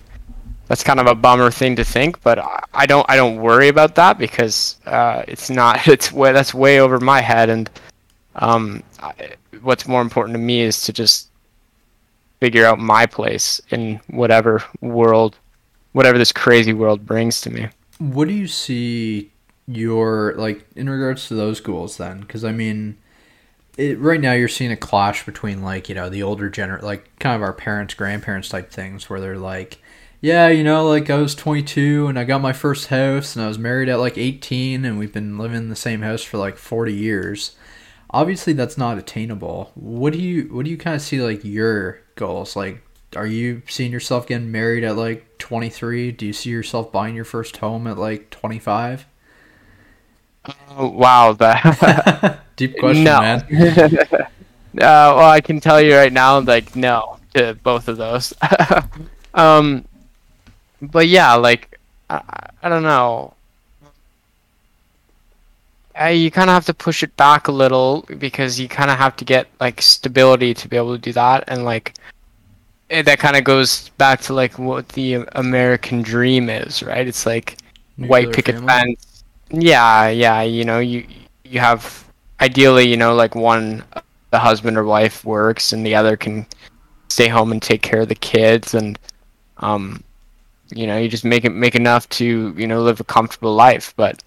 that's kind of a bummer thing to think, but I don't I don't worry about that because uh, it's not it's way that's way over my head, and um, I, what's more important to me is to just figure out my place in whatever world, whatever this crazy world brings to me. What do you see your like in regards to those goals then? Because I mean. It, right now you're seeing a clash between like you know the older gener like kind of our parents grandparents type things where they're like yeah, you know, like I was 22 and I got my first house and I was married at like 18 and we've been living in the same house for like 40 years. Obviously that's not attainable. What do you what do you kind of see like your goals? Like are you seeing yourself getting married at like 23? Do you see yourself buying your first home at like 25? Uh, wow, that deep question, no. man. uh, well, I can tell you right now, like no to both of those. um, but yeah, like I, I don't know. Uh, you kind of have to push it back a little because you kind of have to get like stability to be able to do that, and like it, eh, that kind of goes back to like what the American dream is, right? It's like Nuclear white picket family. fence. Yeah, yeah. You know, you you have ideally, you know, like one the husband or wife works and the other can stay home and take care of the kids and um you know you just make it make enough to you know live a comfortable life but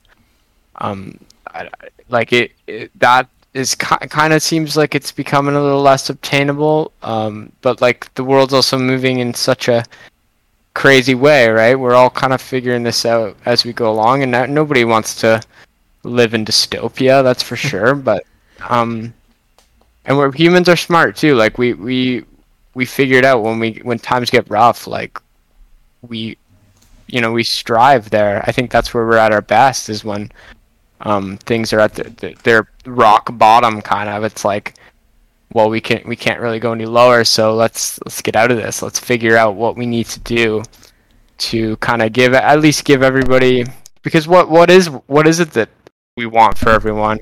um I, like it, it that is kind of seems like it's becoming a little less obtainable um but like the world's also moving in such a crazy way right? We're all kind of figuring this out as we go along and that, nobody wants to live in dystopia that's for sure but um and we're humans are smart too. Like we we we figured out when we when times get rough like we you know we strive there. I think that's where we're at our best is when um, things are at the, the, their rock bottom kind of. It's like well we can't we can't really go any lower so let's let's get out of this. Let's figure out what we need to do to kind of give at least give everybody because what what is what is it that we want for everyone?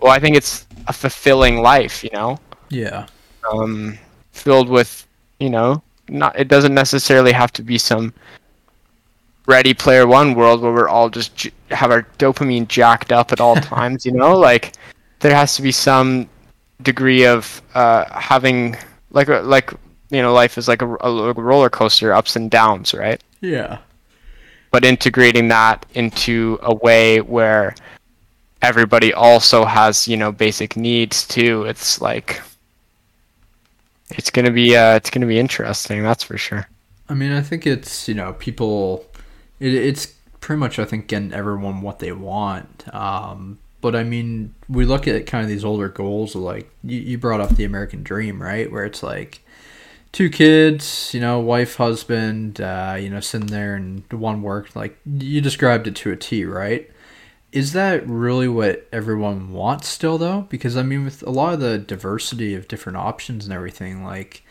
Well i think it's a fulfilling life you know? Yeah. Um filled with you know not it doesn't necessarily have to be some ready player one world where we're all just j- have our dopamine jacked up at all times you know like there has to be some degree of uh, having like like you know life is like a, a roller coaster ups and downs right yeah but integrating that into a way where everybody also has you know basic needs too it's like it's gonna be uh, it's gonna be interesting. That's for sure. I mean, I think it's you know people, it, it's pretty much I think getting everyone what they want. Um, but I mean, we look at kind of these older goals. Like you, you brought up the American Dream, right? Where it's like two kids, you know, wife, husband, uh, you know, sitting there and one work. Like you described it to a T, right? is that really what everyone wants still though because i mean with a lot of the diversity of different options and everything like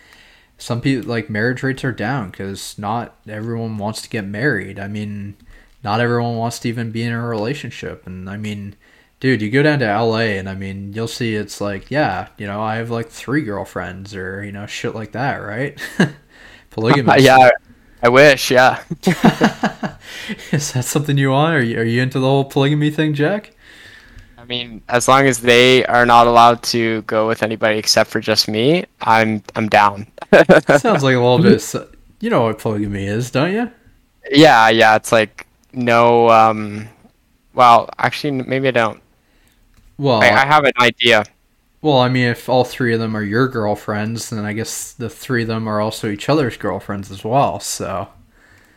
some people like marriage rates are down because not everyone wants to get married i mean not everyone wants to even be in a relationship and i mean dude you go down to la and i mean you'll see it's like yeah you know i have like three girlfriends or you know shit like that right polygamy yeah I wish, yeah. Is that something you want? Are you, are you into the whole polygamy thing, Jack? I mean, as long as they are not allowed to go with anybody except for just me, I'm I'm down. Sounds like a little bit. You know what polygamy is, don't you? Yeah, yeah. It's like no. Um, well, actually, maybe I don't. Well, I, I have an idea. Well, I mean, if all three of them are your girlfriends, then I guess the three of them are also each other's girlfriends as well. So.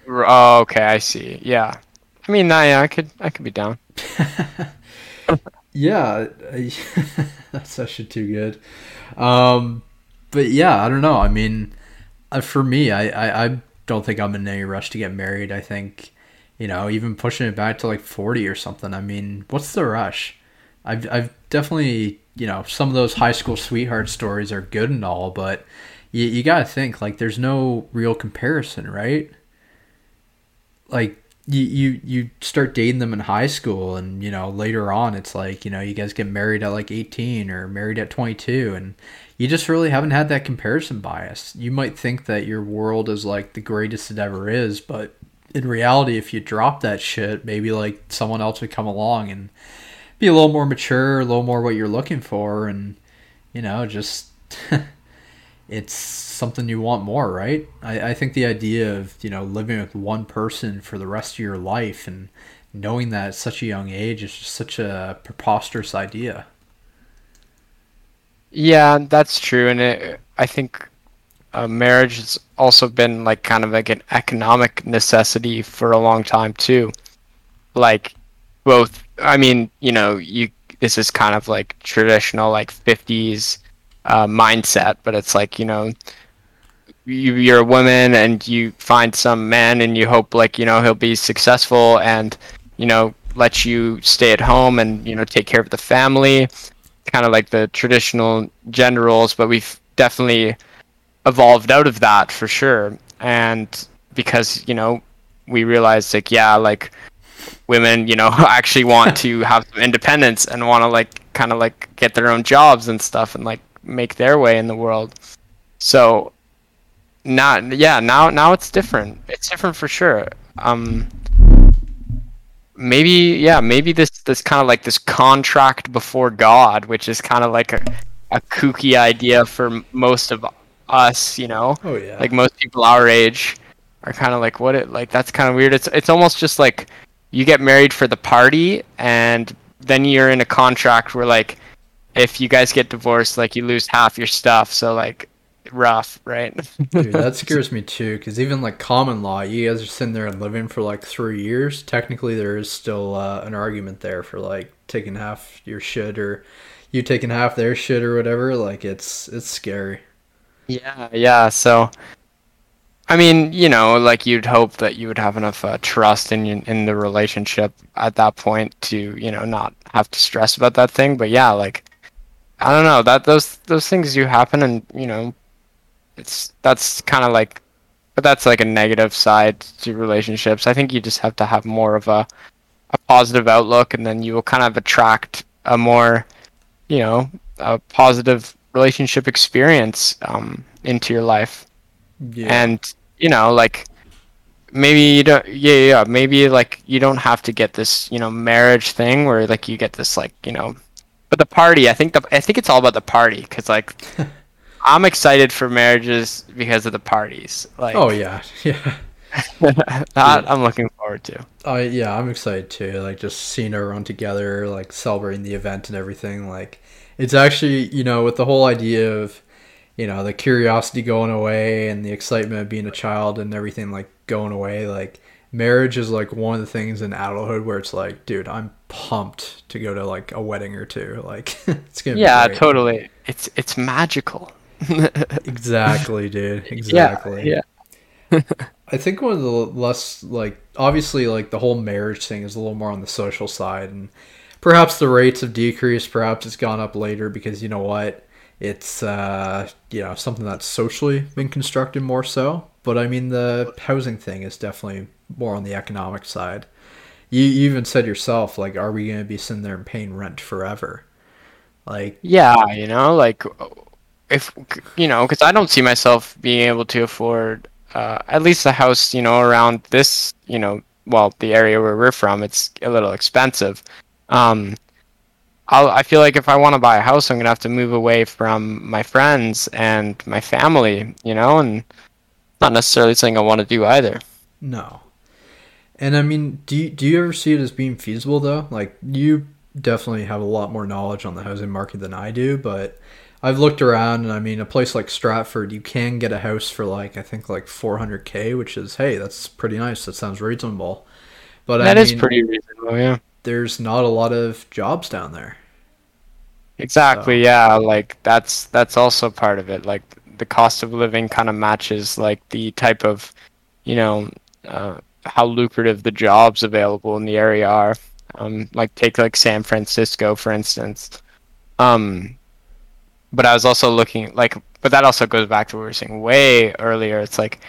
Oh, okay, I see. Yeah, I mean, yeah, I could, I could be down. yeah, that's actually too good. Um, but yeah, I don't know. I mean, uh, for me, I, I, I don't think I'm in any rush to get married. I think, you know, even pushing it back to like 40 or something. I mean, what's the rush? I've, I've definitely you know, some of those high school sweetheart stories are good and all, but you, you got to think like there's no real comparison, right? Like you, you you start dating them in high school and you know later on it's like you know you guys get married at like 18 or married at 22 and you just really haven't had that comparison bias you might think that your world is like the greatest it ever is but in reality if you drop that shit maybe like someone else would come along and be a little more mature a little more what you're looking for and you know just it's something you want more, right? I, I think the idea of, you know, living with one person for the rest of your life and knowing that at such a young age is just such a preposterous idea. Yeah, that's true. And it, I think uh, marriage has also been like kind of like an economic necessity for a long time too. Like both, I mean, you know, you this is kind of like traditional like 50s uh, mindset, but it's like you know, you, you're a woman and you find some man and you hope like you know he'll be successful and you know let you stay at home and you know take care of the family, kind of like the traditional gender roles, but we've definitely evolved out of that for sure, and because you know we realized like yeah like women you know actually want to have some independence and want to like kind of like get their own jobs and stuff and like make their way in the world. So not yeah, now now it's different. It's different for sure. Um maybe yeah, maybe this this kind of like this contract before God, which is kind of like a a kooky idea for most of us, you know. Oh yeah. Like most people our age are kind of like what it like that's kind of weird. It's it's almost just like you get married for the party and then you're in a contract where like if you guys get divorced, like you lose half your stuff. So like rough, right? Dude, that scares me too. Because even like common law, you guys are sitting there and living for like three years. Technically, there is still uh, an argument there for like taking half your shit or you taking half their shit or whatever. Like it's it's scary. Yeah, yeah. So, I mean, you know, like you'd hope that you would have enough uh, trust in in the relationship at that point to you know not have to stress about that thing. But yeah, like I don't know that those those things do happen, and you know, it's that's kind of like, but that's like a negative side to relationships. I think you just have to have more of a a positive outlook, and then you will kind of attract a more, you know, a positive relationship experience um, into your life. Yeah. And you know, like maybe you don't yeah yeah maybe like you don't have to get this you know marriage thing where like you get this like you know but the party, I think the I think it's all about the party because like I'm excited for marriages because of the parties. Like oh yeah, yeah. that yeah. I'm looking forward to. Oh uh, yeah, I'm excited too. Like just seeing everyone together, like celebrating the event and everything. Like it's actually you know with the whole idea of you know the curiosity going away and the excitement of being a child and everything like going away. Like marriage is like one of the things in adulthood where it's like, dude, I'm pumped to go to like a wedding or two. Like it's gonna yeah, totally. It's it's magical. exactly, dude. Exactly. Yeah. yeah. I think one of the less like obviously like the whole marriage thing is a little more on the social side and perhaps the rates have decreased, perhaps it's gone up later because you know what? It's uh you know something that's socially been constructed more so. But I mean the housing thing is definitely more on the economic side you, you even said yourself, like, are we going to be sitting there and paying rent forever? Like, yeah, you know, like, if, you know, because I don't see myself being able to afford uh, at least a house, you know, around this, you know, well, the area where we're from, it's a little expensive. Um, I'll, I feel like if I want to buy a house, I'm gonna have to move away from my friends and my family, you know, and not necessarily something I want to do either. No, and I mean, do you, do you ever see it as being feasible though? Like you definitely have a lot more knowledge on the housing market than I do, but I've looked around and I mean, a place like Stratford, you can get a house for like I think like 400k, which is hey, that's pretty nice. That sounds reasonable. But that I mean, is pretty reasonable, yeah. There's not a lot of jobs down there. Exactly, so. yeah. Like that's that's also part of it. Like the cost of living kind of matches like the type of, you know, uh, how lucrative the jobs available in the area are. Um, like take like San Francisco for instance. Um, but I was also looking like, but that also goes back to what we were saying way earlier. It's like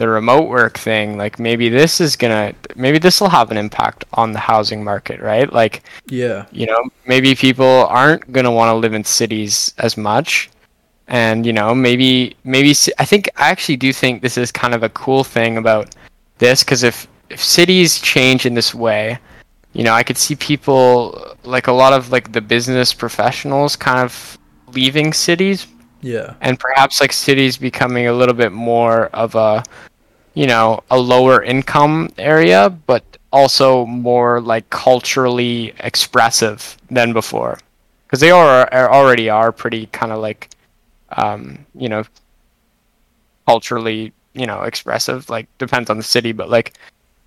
the remote work thing. Like maybe this is gonna, maybe this will have an impact on the housing market, right? Like, Yeah. you know, maybe people aren't gonna want to live in cities as much, and you know, maybe maybe I think I actually do think this is kind of a cool thing about this because if if cities change in this way, you know, I could see people like a lot of like the business professionals kind of leaving cities Yeah. and perhaps like cities becoming a little bit more of a you know a lower income area but also more like culturally expressive than before because they are, are already are pretty kind of like um you know culturally you know expressive like depends on the city but like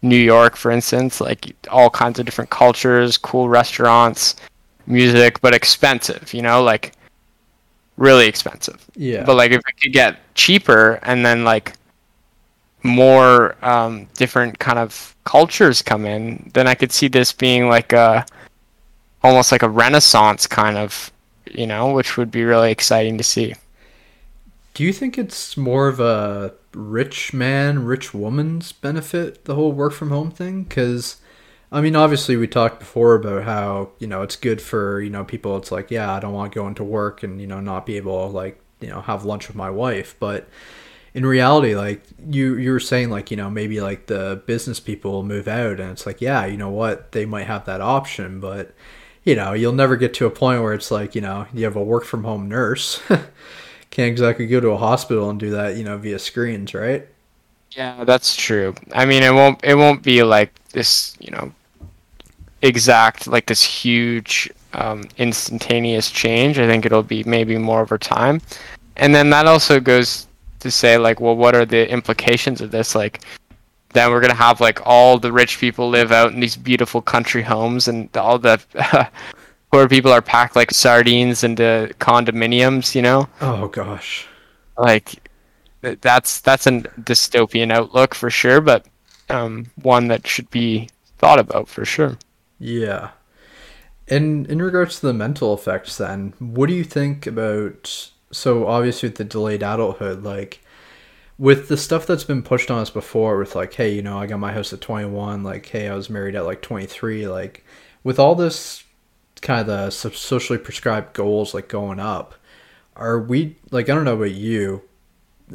new york for instance like all kinds of different cultures cool restaurants music but expensive you know like really expensive Yeah. but like if it could get cheaper and then like more um, different kind of cultures come in, then I could see this being like a almost like a renaissance kind of, you know, which would be really exciting to see. Do you think it's more of a rich man, rich woman's benefit, the whole work from home thing? Because, I mean, obviously, we talked before about how, you know, it's good for, you know, people. It's like, yeah, I don't want to go into work and, you know, not be able to, like, you know, have lunch with my wife. But in reality, like, you, you were saying, like, you know, maybe like the business people will move out and it's like, yeah, you know what? They might have that option, but, you know, you'll never get to a point where it's like, you know, you have a work from home nurse. can't exactly go to a hospital and do that, you know, via screens, right? Yeah, that's true. I mean, it won't it won't be like this, you know, exact like this huge um, instantaneous change. I think it'll be maybe more over time, and then that also goes to say like, well, what are the implications of this? Like, then we're gonna have like all the rich people live out in these beautiful country homes, and all the poor people are packed like sardines into condominiums. You know, Oh gosh. like that's that's a dystopian outlook for sure, but um, one that should be thought about for sure. Yeah. And in regards to the mental effects then, what do you think about so obviously with the delayed adulthood, like with the stuff that's been pushed on us before with like, hey, you know, I got my house at twenty one, like, hey, I was married at like twenty three, like with all this kind of the socially prescribed goals like going up, are we like I don't know about you,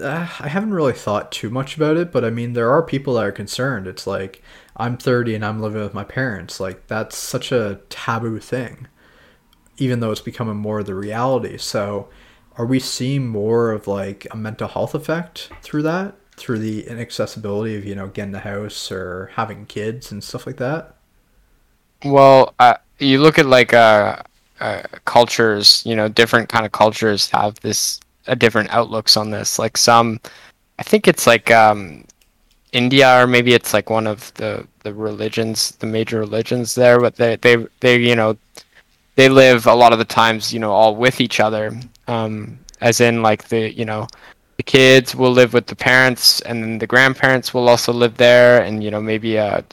uh, I haven't really thought too much about it, but I mean, there are people that are concerned. It's like I'm 30 and I'm living with my parents. Like that's such a taboo thing, even though it's becoming more the reality. So, are we seeing more of like a mental health effect through that, through the inaccessibility of you know getting a house or having kids and stuff like that? Well, uh, you look at like uh, uh, cultures, you know, different kind of cultures have this different outlooks on this. Like some, I think it's like um, India or maybe it's like one of the the religions, the major religions there, but they they they you know they live a lot of the times you know all with each other, um, as in like the you know the kids will live with the parents and then the grandparents will also live there and you know maybe a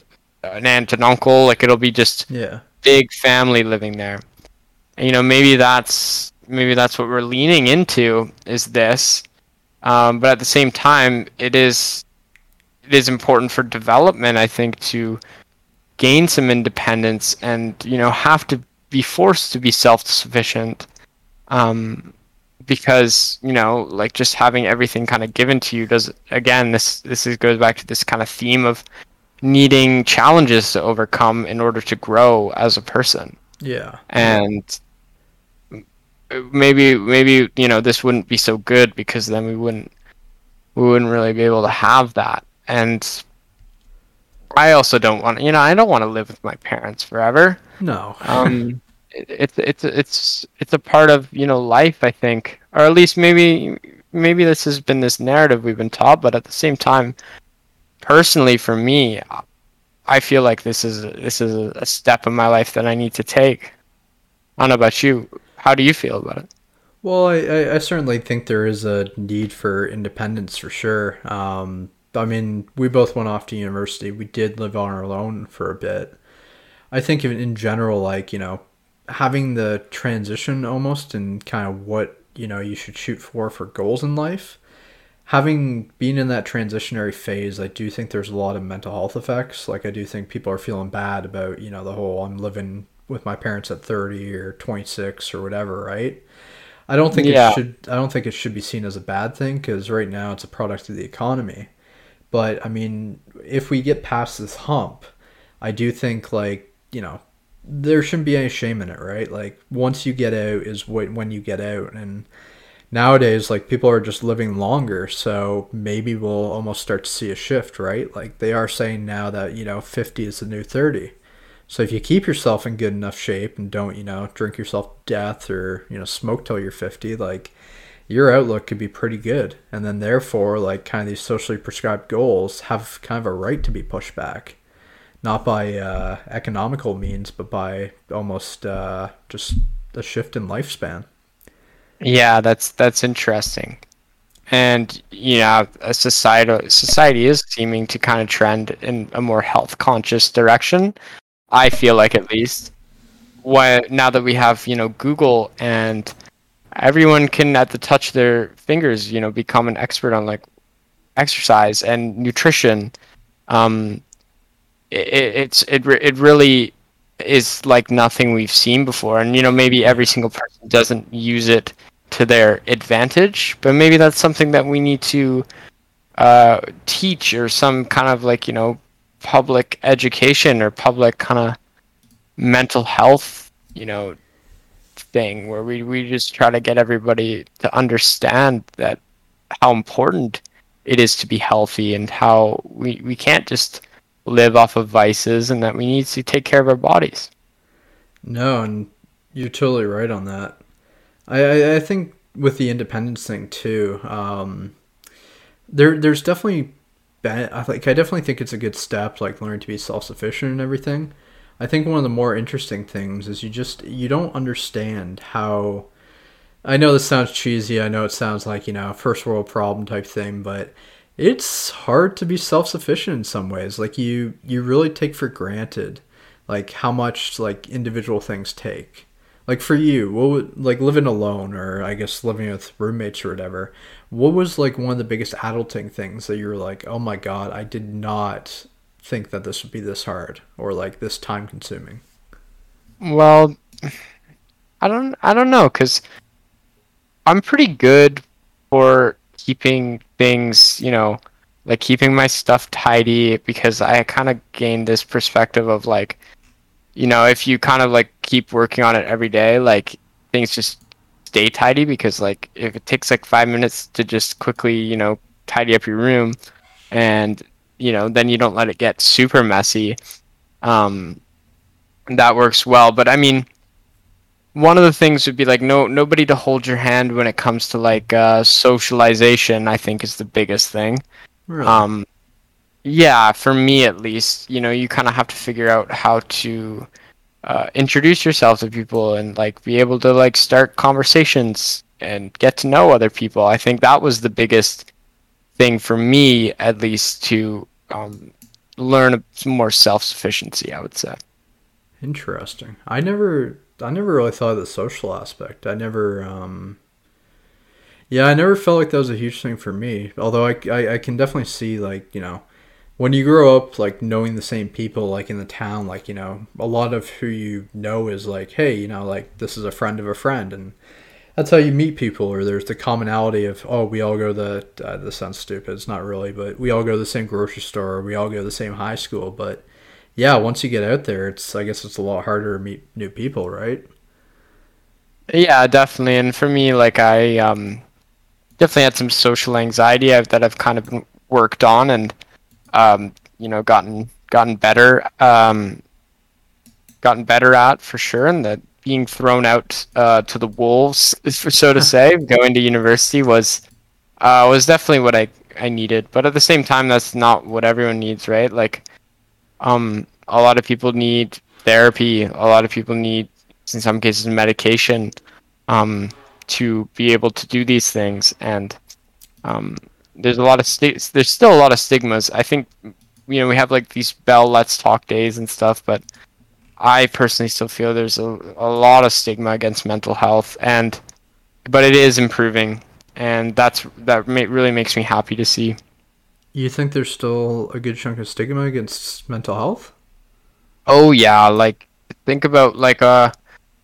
an aunt and uncle like it'll be just Yeah. big family living there. And, you know, maybe that's maybe that's what we're leaning into is this. Um, but at the same time, it is it is important for development, I think, to gain some independence and you know have to be forced to be self-sufficient. Um, because you know, like just having everything kind of given to you does again this this is, goes back to this kind of theme of needing challenges to overcome in order to grow as a person Yeah. and maybe maybe you know this wouldn't be so good because then we wouldn't we wouldn't really be able to have that and i also don't want you know i don't want to live with my parents forever No. um it's it's it's it's a part of you know life i think or at least maybe maybe this has been this narrative we've been taught but at the same time personally for me i feel like this is this is a step in my life that i need to take i don't know about you how do you feel about it Well, I, I, certainly think there is a need for independence for sure. Um, I mean, we both went off to university. We did live on our own for a bit. I think in, in general, like, you know, having the transition almost and kind of what you know you should shoot for for goals in life having been in that transitionary phase i do think there's a lot of mental health effects. Like i do think people are feeling bad about you know the whole i'm living with my parents at 30 or 26 or whatever right? I don't think yeah. it should i don't think it should be seen as a bad thing because right now it's a product of the economy. But i mean if we get past this hump i do think like you know there shouldn't be any shame in it, right? Like once you get out is when you get out, and nowadays like people are just living longer, so maybe we'll almost start to see a shift, right? Like they are saying now that you know 50 is the new 30. So if you keep yourself in good enough shape and don't, you know, drink yourself to death or, you know, smoke till you're 50, like your outlook could be pretty good. And then therefore, like kind of these socially prescribed goals have kind of a right to be pushed back not by uh, economical means, but by almost uh, just a shift in lifespan. Yeah, that's that's interesting, and yeah, a society society is seeming to kind of trend in a more health conscious direction. I feel like at least, what now that we have you know Google and everyone can at the touch of their fingers you know become an expert on like exercise and nutrition um, it, it's it it really is like nothing we've seen before. And you know maybe every single person doesn't use it to their advantage but maybe that's something that we need to uh, teach or some kind of like you know public education or public kind of mental health you know thing where we, we just try to get everybody to understand that how important it is to be healthy and how we, we can't just live off of vices and that we need to take care of our bodies. No, and you're totally right on that. I, I, I think with the independence thing too, um, there there's definitely I like I definitely think it's a good step, like learning to be self sufficient and everything. I think one of the more interesting things is you just you don't understand how. I know this sounds cheesy. I know it sounds like you know first world problem type thing, but it's hard to be self-sufficient in some ways. Like you you really take for granted like how much like individual things take. Like for you what would like living alone or i guess living with roommates or whatever what was like one of the biggest adulting things that you were like oh my god i did not think that this would be this hard or like this time consuming well i don't i don't know because i'm pretty good for keeping things, you know, like keeping my stuff tidy because I kind of gained this perspective of like, you know, if you kind of like keep working on it every day, like things just stay tidy because like if it takes like five minutes to just quickly, you know, tidy up your room and, you know, then you don't let it get super messy. Um, that works well. But I mean, one of the things would be like no nobody to hold your hand when it comes to like uh, socialization. I think is the biggest thing. Really? Um, yeah, for me at least, you know, you kind of have to figure out how to uh, introduce yourself to people and like be able to like start conversations and get to know other people. I think that was the biggest thing for me, at least, to um, learn some more self sufficiency. I would say. Interesting. I never I never really thought of the social aspect. I never, um, yeah, I never felt like that was a huge thing for me. Although I, I, I can definitely see like you know, when you grow up like knowing the same people like in the town, like you know, a lot of who you know is like, hey, you know, like this is a friend of a friend, and that's how you meet people. Or there's the commonality of oh, we all go to the. Uh, this sounds stupid. It's not really, but we all go to the same grocery store. Or we all go to the same high school, but yeah, once you get out there, it's I guess it's a lot harder to meet new people, right? Yeah, definitely. And for me, like I um, definitely had some social anxiety that I've kind of worked on and um, you know gotten gotten better um, gotten better at for sure. And that being thrown out uh, to the wolves, so to say, going to university was uh, was definitely what I I needed. But at the same time, that's not what everyone needs, right? Like um, a lot of people need therapy. A lot of people need, in some cases, medication um, to be able to do these things. And um, there's a lot of st- there's still a lot of stigmas. I think you know we have like these Bell Let's Talk days and stuff, but I personally still feel there's a, a lot of stigma against mental health, and but it is improving, and that's that really makes me happy to see. You think there's still a good chunk of stigma against mental health? Oh yeah, like think about like a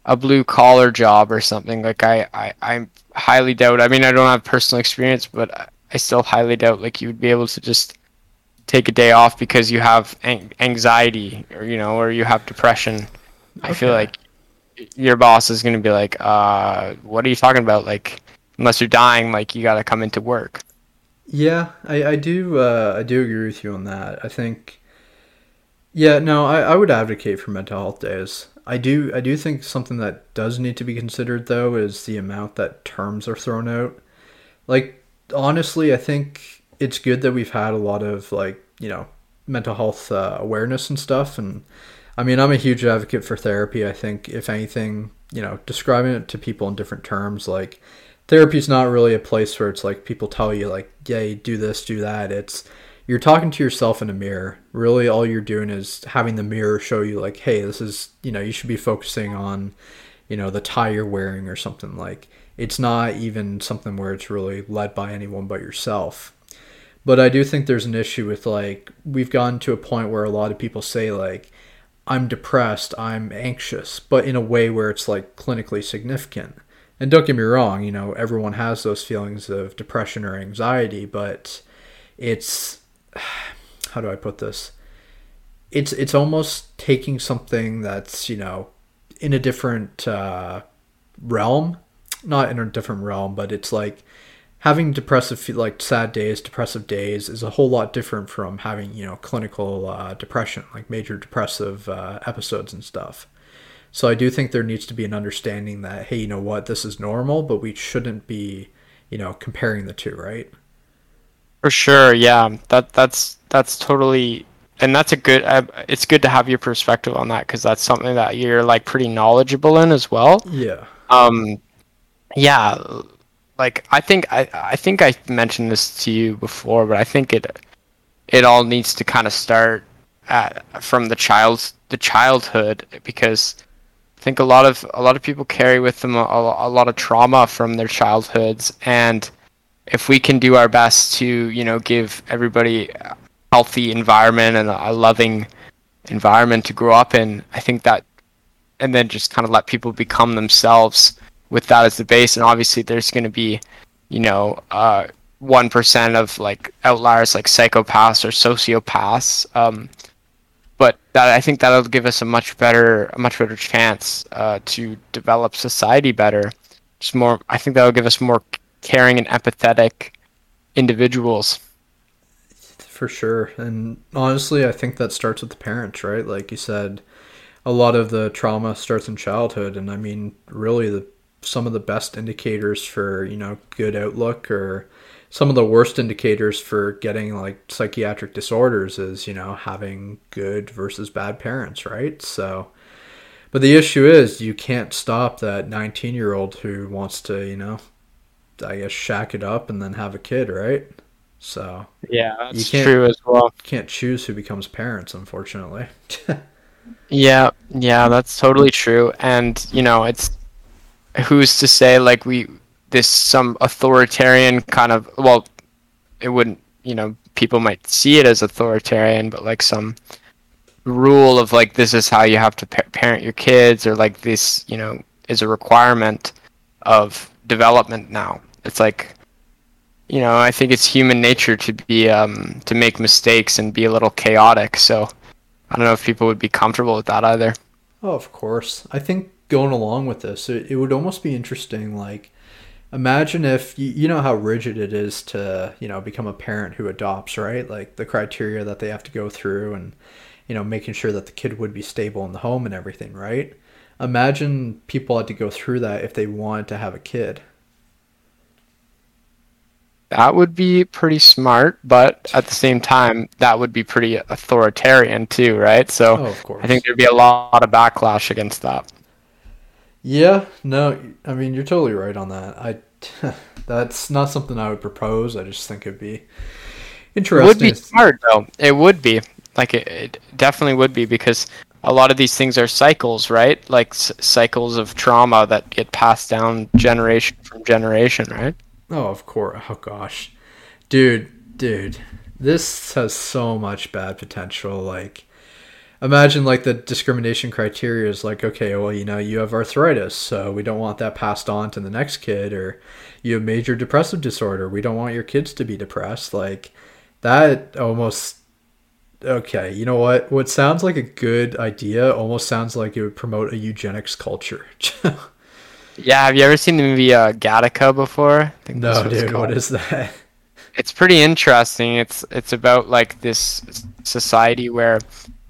a blue collar job or something. Like I I I highly doubt. I mean, I don't have personal experience, but I still highly doubt like you would be able to just take a day off because you have anxiety or you know or you have depression. Okay. I feel like your boss is going to be like, uh, "What are you talking about?" Like, unless you're dying, like you got to come into work. Yeah, I, I do uh, I do agree with you on that. I think yeah, no, I, I would advocate for mental health days. I do I do think something that does need to be considered though is the amount that terms are thrown out. Like honestly, I think it's good that we've had a lot of like, you know, mental health uh, awareness and stuff and I mean, I'm a huge advocate for therapy. I think if anything, you know, describing it to people in different terms like therapy is not really a place where it's like people tell you like, "Yeah, do this, do that." It's you're talking to yourself in a mirror. Really, all you're doing is having the mirror show you, like, hey, this is, you know, you should be focusing on, you know, the tie you're wearing or something. Like, it's not even something where it's really led by anyone but yourself. But I do think there's an issue with, like, we've gotten to a point where a lot of people say, like, I'm depressed, I'm anxious, but in a way where it's, like, clinically significant. And don't get me wrong, you know, everyone has those feelings of depression or anxiety, but it's how do I put this? It's it's almost taking something that's you know in a different uh, realm, not in a different realm, but it's like having depressive like sad days, depressive days is a whole lot different from having you know clinical uh, depression, like major depressive uh, episodes and stuff. So I do think there needs to be an understanding that hey, you know what, this is normal, but we shouldn't be you know comparing the two, right? For sure, yeah. That that's that's totally and that's a good uh, it's good to have your perspective on that because that's something that you're like pretty knowledgeable in as well yeah um yeah like i think i i think i mentioned this to you before but i think it it all needs to kind of start at from the child's the childhood because i think a lot of a lot of people carry with them a, a lot of trauma from their childhoods. And if we can do our best to you know give everybody a healthy environment and a loving environment to grow up in i think that and then just kind of let people become themselves with that as the base. And obviously there's going to be you know uh, 1% of like outliers like psychopaths or sociopaths. Um, but that I think that'll give us a much better a much better chance uh, to develop society better. Just more, I think that'll give us more caring and empathetic individuals. For sure. And honestly, I think that starts with the parents, right? Like you said, a lot of the trauma starts in childhood and I mean really the some of the best indicators for, you know, good outlook or some of the worst indicators for getting like psychiatric disorders is, you know, having good versus bad parents, right? So but the issue is you can't stop that 19 year old who wants to, you know, I guess shack it up and then have a kid, right? So yeah, that's true as well. Can't choose who becomes parents, unfortunately. yeah, yeah, that's totally true. And you know, it's who's to say like we this some authoritarian kind of well, it wouldn't you know people might see it as authoritarian, but like some rule of like this is how you have to parent your kids or like this you know is a requirement of development now. It's like, you know, I think it's human nature to be um, to make mistakes and be a little chaotic. So I don't know if people would be comfortable with that either. Oh, of course. I think going along with this, it, it would almost be interesting. Like, imagine if you, you know how rigid it is to you know become a parent who adopts, right? Like the criteria that they have to go through and you know making sure that the kid would be stable in the home and everything, right? Imagine people had to go through that if they wanted to have a kid. That would be pretty smart, but at the same time, that would be pretty authoritarian too, right? So oh, I think there'd be a lot of backlash against that. Yeah, no, I mean you're totally right on that. I that's not something I would propose. I just think it'd be interesting. It would be smart though. It would be like it, it definitely would be because a lot of these things are cycles, right? Like s- cycles of trauma that get passed down generation from generation, right? Oh, of course. Oh gosh, dude, dude, this has so much bad potential. Like, imagine like the discrimination criteria is like, okay, well, you know, you have arthritis, so we don't want that passed on to the next kid, or you have major depressive disorder, we don't want your kids to be depressed. Like, that almost okay, you know what? What sounds like a good idea almost sounds like it would promote a eugenics culture. Yeah, have you ever seen the movie uh, Gattaca before? I think that's no, what dude, what is that? It's pretty interesting. It's it's about like this society where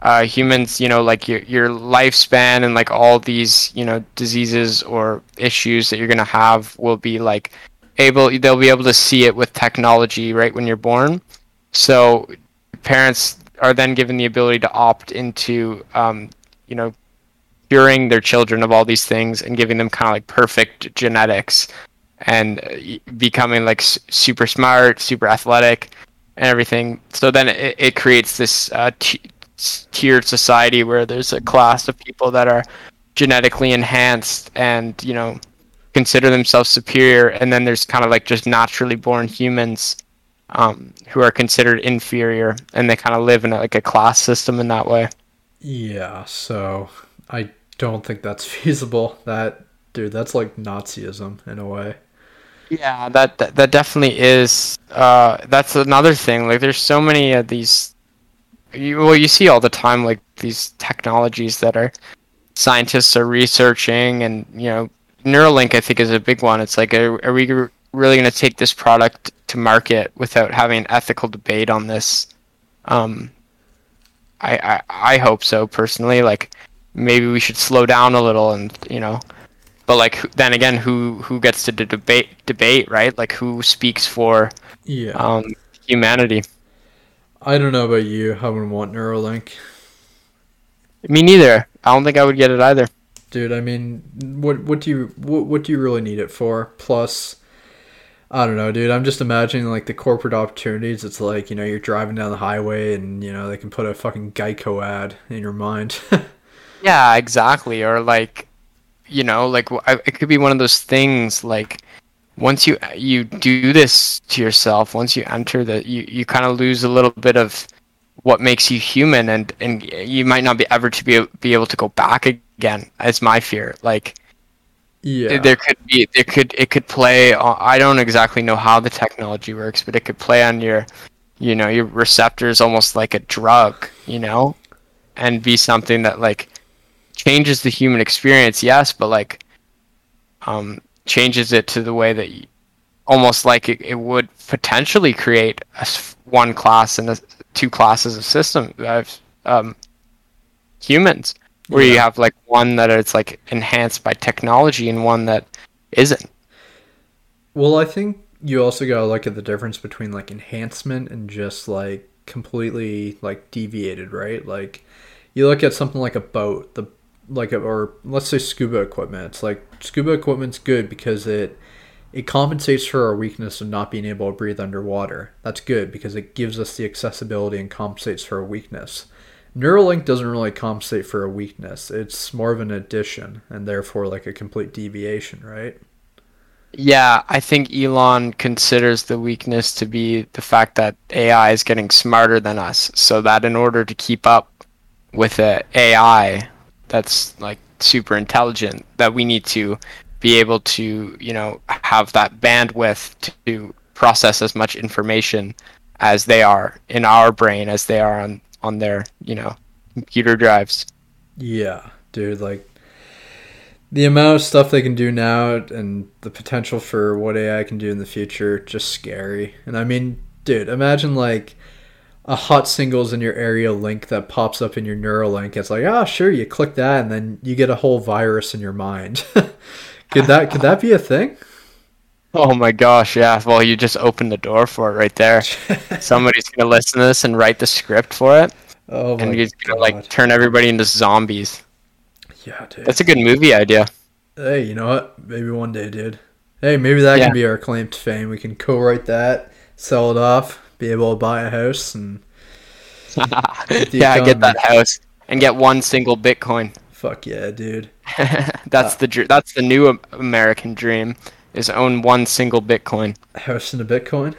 uh, humans, you know, like your your lifespan and like all these, you know, diseases or issues that you're gonna have will be like able. They'll be able to see it with technology right when you're born. So parents are then given the ability to opt into, um, you know, curing their children of all these things and giving them kind of like perfect genetics and uh, becoming like super smart, super athletic, and everything. So then it, it creates this uh, t- tiered society where there's a class of people that are genetically enhanced and you know consider themselves superior, and then there's kind of like just naturally born humans um, who are considered inferior, and they kind of live in a, like a class system in that way. Yeah, so I don't think that's feasible. That dude, that's like Nazism in a way. Yeah, that that, that definitely is. Uh, that's another thing. Like, there's so many of these. You, well, you see all the time, like these technologies that are scientists are researching, and you know, Neuralink I think is a big one. It's like, are, are we really going to take this product to market without having an ethical debate on this? Um, I, I I hope so personally. Like, maybe we should slow down a little, and you know, but like then again who who gets to debate debate right like who speaks for Yeah. um humanity I don't know about you. I wouldn't want Neuralink. me neither i don't think i would get it either Dude, I mean, what what do you what, what do you really need it for? Plus I don't know, dude. I'm just imagining like the corporate opportunities. It's like, you know, you're driving down the highway and, you know, they can put a fucking Geico ad in your mind. yeah exactly or like you know like it could be one of those things like once you you do this to yourself once you enter the you, you kind of lose a little bit of what makes you human and and you might not be ever to be be able to go back again is my fear like yeah. there could be there could it could play on, i don't exactly know how the technology works but it could play on your you know your receptors almost like a drug you know and be something that like changes the human experience yes but like um changes it to the way that you, almost like it, it would potentially create a one class and a, two classes of system of um humans where you have like one that it's like enhanced by technology and one that isn't. Well, I think you also gotta look at the difference between like enhancement and just like completely like deviated, right? Like you look at something like a boat, the like or let's say scuba equipment. It's like scuba equipment's good because it it compensates for our weakness of not being able to breathe underwater. That's good because it gives us the accessibility and compensates for a weakness. Neuralink doesn't really compensate for a weakness. It's more of an addition and therefore like a complete deviation, right? Yeah, I think Elon considers the weakness to be the fact that AI is getting smarter than us. So that in order to keep up with the AI that's like super intelligent, that we need to be able to, you know, have that bandwidth to process as much information as they are in our brain as they are on on their, you know, computer drives. Yeah, dude, like the amount of stuff they can do now and the potential for what AI can do in the future just scary. And I mean, dude, imagine like a hot singles in your area link that pops up in your Neuralink. It's like, ah, sure, you click that and then you get a whole virus in your mind. could that could that be a thing? Oh my gosh, yeah. Well, you just opened the door for it right there. Somebody's gonna listen to this and write the script for it, oh my and he's gonna like turn everybody into zombies. yeah, dude. That's a good movie idea. Hey, you know what? Maybe one day, dude. Hey, maybe that Yeah. can be our claim to fame. We can co-write that, sell it off, be able to buy a house, and yeah, get that house and get one single Bitcoin. Fuck yeah, dude. that's the dr- that's the new American dream is own one single Bitcoin. A house and a Bitcoin.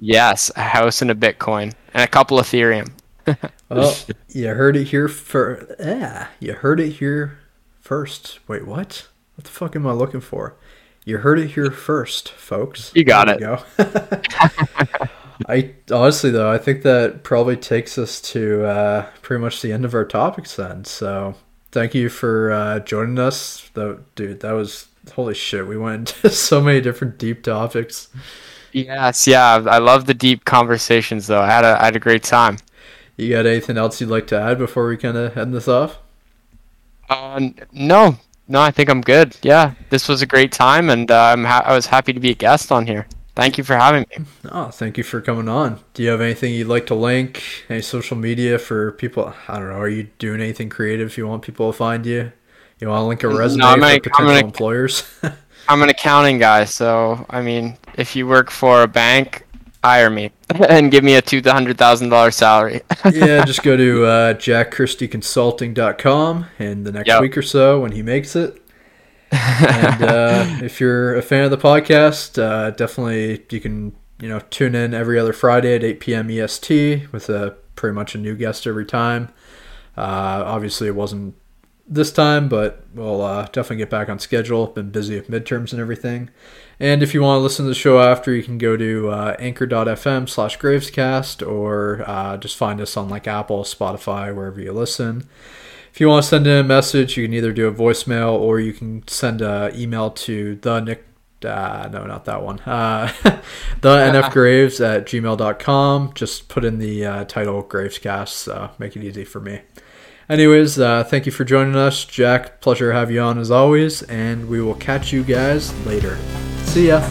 Yes, a house and a Bitcoin and a couple Ethereum. well, you heard it here for yeah, you heard it here first. Wait, what? What the fuck am I looking for? You heard it here first, folks. You got there it. go. I honestly though, I think that probably takes us to uh, pretty much the end of our topics then. So thank you for uh, joining us. Though, dude, that was holy shit. We went into so many different deep topics. Yes, yeah, I love the deep conversations though. I had a I had a great time. You got anything else you'd like to add before we kind of end this off? Uh, no, no, I think I'm good. Yeah, this was a great time, and uh, I'm ha- I was happy to be a guest on here. Thank you for having me. Oh, thank you for coming on. Do you have anything you'd like to link? Any social media for people? I don't know. Are you doing anything creative? If you want people to find you? You want to link a resume no, for potential an, employers? I'm an accounting guy, so I mean, if you work for a bank, hire me and give me a two hundred thousand dollar salary. yeah, just go to uh, jackchristyconsulting.com and the next yep. week or so when he makes it, and uh, if you're a fan of the podcast, uh, definitely you can you know tune in every other Friday at 8 p.m. EST with a pretty much a new guest every time. Uh, obviously, it wasn't this time, but we'll uh, definitely get back on schedule. Been busy with midterms and everything. And if you want to listen to the show after, you can go to uh, anchor.fm slash gravescast or uh, just find us on like Apple, Spotify, wherever you listen. If you want to send in a message, you can either do a voicemail or you can send an email to the Nick. Uh, no, not that one. Uh, the NF Graves at gmail.com. Just put in the uh, title Gravescast. So make it easy for me. Anyways, uh, thank you for joining us, Jack. Pleasure to have you on as always, and we will catch you guys later. See ya.